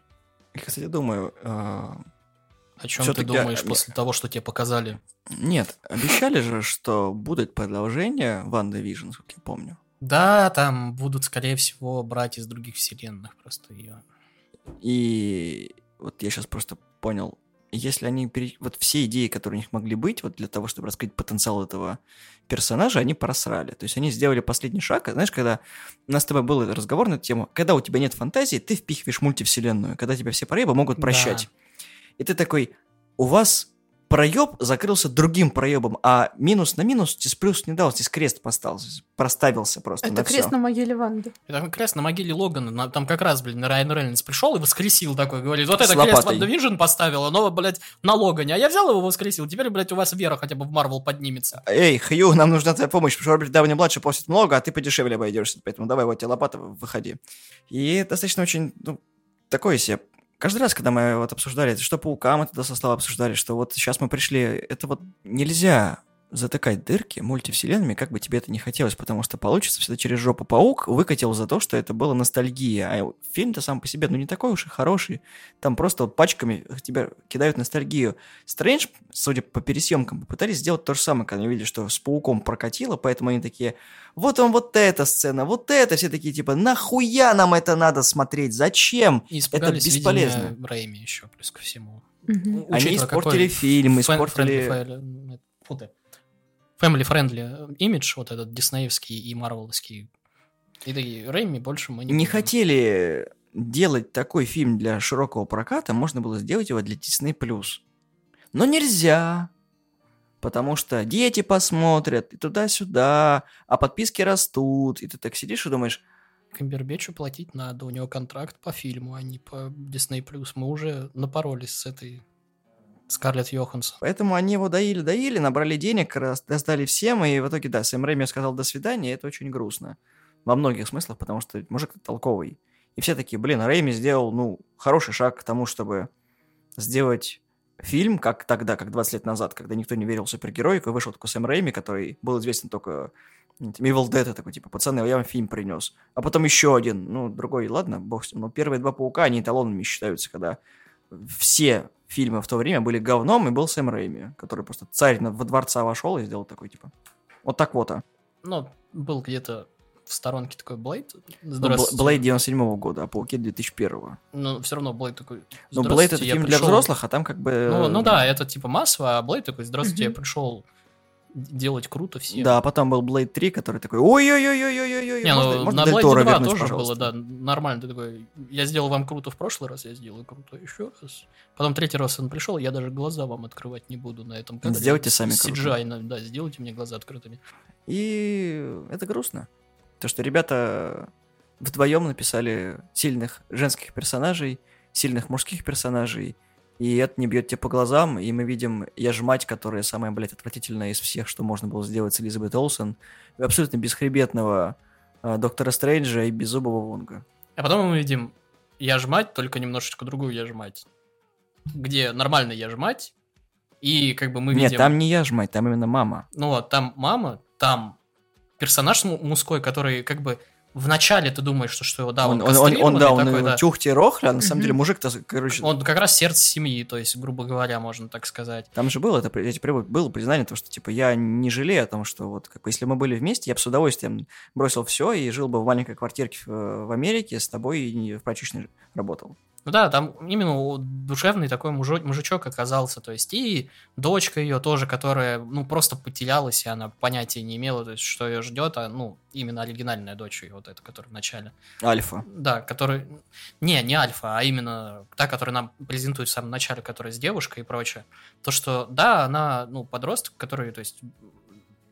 И, кстати, думаю, э, О чем ты думаешь после того, что тебе показали? нет, обещали же, что будет продолжение WandaVision, как я помню. Да, там будут, скорее всего, брать из других вселенных просто ее. И вот я сейчас просто понял, если они пере- вот все идеи, которые у них могли быть, вот для того, чтобы раскрыть потенциал этого персонажа, они просрали. То есть они сделали последний шаг. Знаешь, когда у нас с тобой был разговор на эту тему, когда у тебя нет фантазии, ты впихиваешь мультивселенную, когда тебя все проебы могут прощать. И ты такой, у вас проеб закрылся другим проебом, а минус на минус здесь плюс не дал, здесь крест поставился, проставился просто Это на крест всё. на могиле Ванды. Это раз на могиле Логана, на- там как раз, блин, Райан Рейнольдс пришел и воскресил такой, говорит, вот С это крест. WandaVision поставил, но, блядь, на Логане. А я взял его, воскресил, теперь, блядь, у вас вера хотя бы в Марвел поднимется. Эй, Хью, нам нужна твоя помощь, потому что Роберт Дауни младший просит много, а ты подешевле обойдешься, поэтому давай вот тебе лопата, выходи. И достаточно очень, ну, такое себе. Каждый раз, когда мы вот обсуждали, что паука мы тогда со обсуждали, что вот сейчас мы пришли, это вот нельзя затыкать дырки мультивселенными, как бы тебе это не хотелось, потому что получится всегда через жопу паук выкатил за то, что это было ностальгия. А фильм-то сам по себе, ну, не такой уж и хороший. Там просто вот пачками тебя кидают ностальгию. Стрэндж, судя по пересъемкам, попытались сделать то же самое, когда они видели, что с пауком прокатило, поэтому они такие, вот он, вот эта сцена, вот это, все такие, типа, нахуя нам это надо смотреть, зачем? И испугались бесполезно. Рэйми еще, плюс ко всему. Мгм. Они испортили фильм, испортили- friendly фэ- фу ты. Family friendly имидж, вот этот диснеевский и марвеловский. И, и Рэйми больше мы не Не будем. хотели делать такой фильм для широкого проката, можно было сделать его для Disney+. Но нельзя, потому что дети посмотрят, и туда-сюда, а подписки растут, и ты так сидишь и думаешь, Камбербечу платить надо, у него контракт по фильму, а не по Disney+. Мы уже напоролись с этой Скарлетт Йоханссон. Поэтому они его доили-доили, набрали денег, раз- раздали всем, и в итоге, да, Сэм Рэйми сказал «до свидания», и это очень грустно. Во многих смыслах, потому что мужик толковый. И все такие, блин, Рэйми сделал, ну, хороший шаг к тому, чтобы сделать фильм, как тогда, как 20 лет назад, когда никто не верил в супергероику, и вышел такой Сэм Рэйми, который был известен только Evil Dead, такой, типа, пацаны, я вам фильм принес. А потом еще один, ну, другой, ладно, бог с ним. Но первые два Паука, они эталонами считаются, когда все фильмы в то время были говном, и был Сэм Рэйми, который просто царь на- во дворца вошел и сделал такой, типа, вот так вот, а. Ну, был где-то в сторонке такой Блейд. Ну. Блейд 97 года, а Пауки 2001 Но все равно Блейд такой... Ну, Блейд это «Здравствуйте, я фильм для пришел». взрослых, а там как бы... Ну, ну да, это типа массово, а Блейд такой, здравствуйте, я пришел делать круто все. Да, а потом был Блейд 3, который такой, ой-ой-ой-ой-ой-ой-ой, Не, можно- ну можно на Торо 2 вернуть, тоже пожалуйста?» было, да, нормально. Ты такой, я сделал вам круто в прошлый раз, я сделаю круто еще раз. Потом третий раз он пришел, я даже глаза вам открывать не буду на этом кадре. Сделайте сами круто. CGI, на- да, сделайте мне глаза открытыми. И это грустно. То, что ребята вдвоем написали сильных женских персонажей, сильных мужских персонажей, и это не бьет тебе по глазам, и мы видим «Я ж мать», которая самая, блядь, отвратительная из всех, что можно было сделать с Элизабет Олсен, и абсолютно бесхребетного а, Доктора Стрэнджа и беззубого Вонга. А потом мы видим я ж мать, только немножечко другую я ж мать. Где нормальная я ж мать, и как бы мы Нет, видим... там не «Я ж мать», там именно мама. Ну вот, там мама, там персонаж му- мужской, который как бы в начале ты думаешь, что, что да, он, он, он, он, да, он такой, да. тюхти рохля, а на самом деле мужик-то, короче, Он как раз сердце семьи, то есть, грубо говоря, можно так сказать. Там же было это, было признание, то, что типа я не жалею о том, что вот как бы если мы были вместе, я бы с удовольствием бросил все и жил бы в маленькой квартирке в, в Америке с тобой и в прачечной работал. Ну да, там именно душевный такой мужо- мужичок оказался, то есть и дочка ее тоже, которая, ну, просто потерялась, и она понятия не имела, то есть, что ее ждет, а, ну, именно оригинальная дочь ее, вот эта, которая в начале. Альфа. Да, который... Не, не альфа, а именно та, которая нам презентует в самом начале, которая с девушкой и прочее. То, что, да, она, ну, подросток, который, то есть,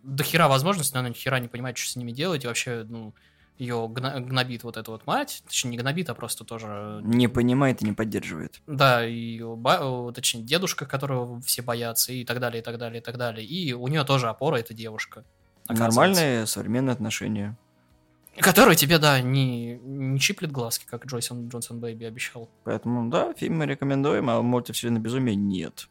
до хера возможностей, но она ни хера не понимает, что с ними делать, и вообще, ну, ее гнобит вот эта вот мать, точнее, не гнобит, а просто тоже... Не понимает и не поддерживает. Да, и её ба- о, точнее, дедушка, которого все боятся, и так далее, и так далее, и так далее. И у нее тоже опора, это девушка. Нормальные современные отношения. Который тебе, да, не, не чиплет глазки, как Джойсон Джонсон Бэйби обещал. Поэтому, да, фильм мы рекомендуем, а мультивселенная безумие нет.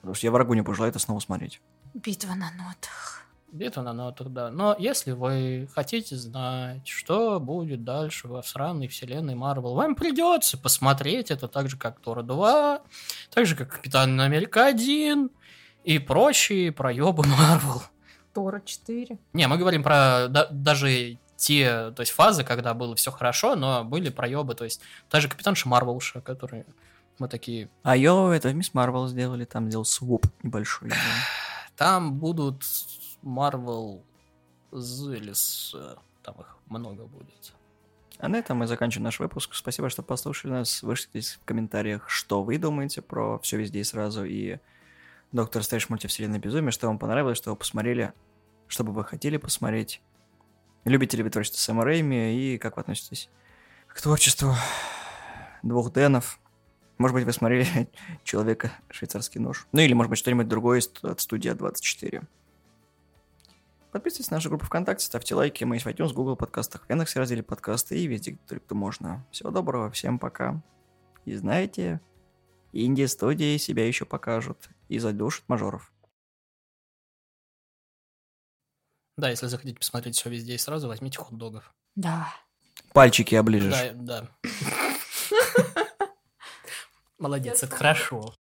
Потому что я врагу не пожелаю это снова смотреть. Битва на нотах. Битва на нотах, да. Но если вы хотите знать, что будет дальше во сраной вселенной Марвел, вам придется посмотреть это так же, как Тора 2, так же, как Капитан Америка 1 и прочие проебы Марвел. Тора 4. Не, мы говорим про да- даже те, то есть фазы, когда было все хорошо, но были проебы, то есть та же Капитанша Марвелша, которые мы такие, А ее это Мисс Марвел сделали, там сделал своп небольшой. да. там будут Марвел Зелис, там их много будет. А на этом мы заканчиваем наш выпуск. Спасибо, что послушали нас. Вышлите в комментариях, что вы думаете про все везде и сразу и Доктор Стрэндж мультивселенная безумие, что вам понравилось, что вы посмотрели, что бы вы хотели посмотреть. Любите ли вы творчество Сэма Рэйми и как вы относитесь к творчеству двух Дэнов? Может быть, вы смотрели «Человека швейцарский нож». Ну или, может быть, что-нибудь другое от студии А24. Подписывайтесь на нашу группу ВКонтакте, ставьте лайки. Мы есть в iTunes, Google подкастах, в Яндексе разделе подкасты и везде, где только можно. Всего доброго, всем пока. И знаете, инди-студии себя еще покажут и задушат мажоров. Да, если захотите посмотреть все везде и сразу, возьмите хот-догов. Да. Пальчики оближешь. Да, да. Молодец, это хорошо.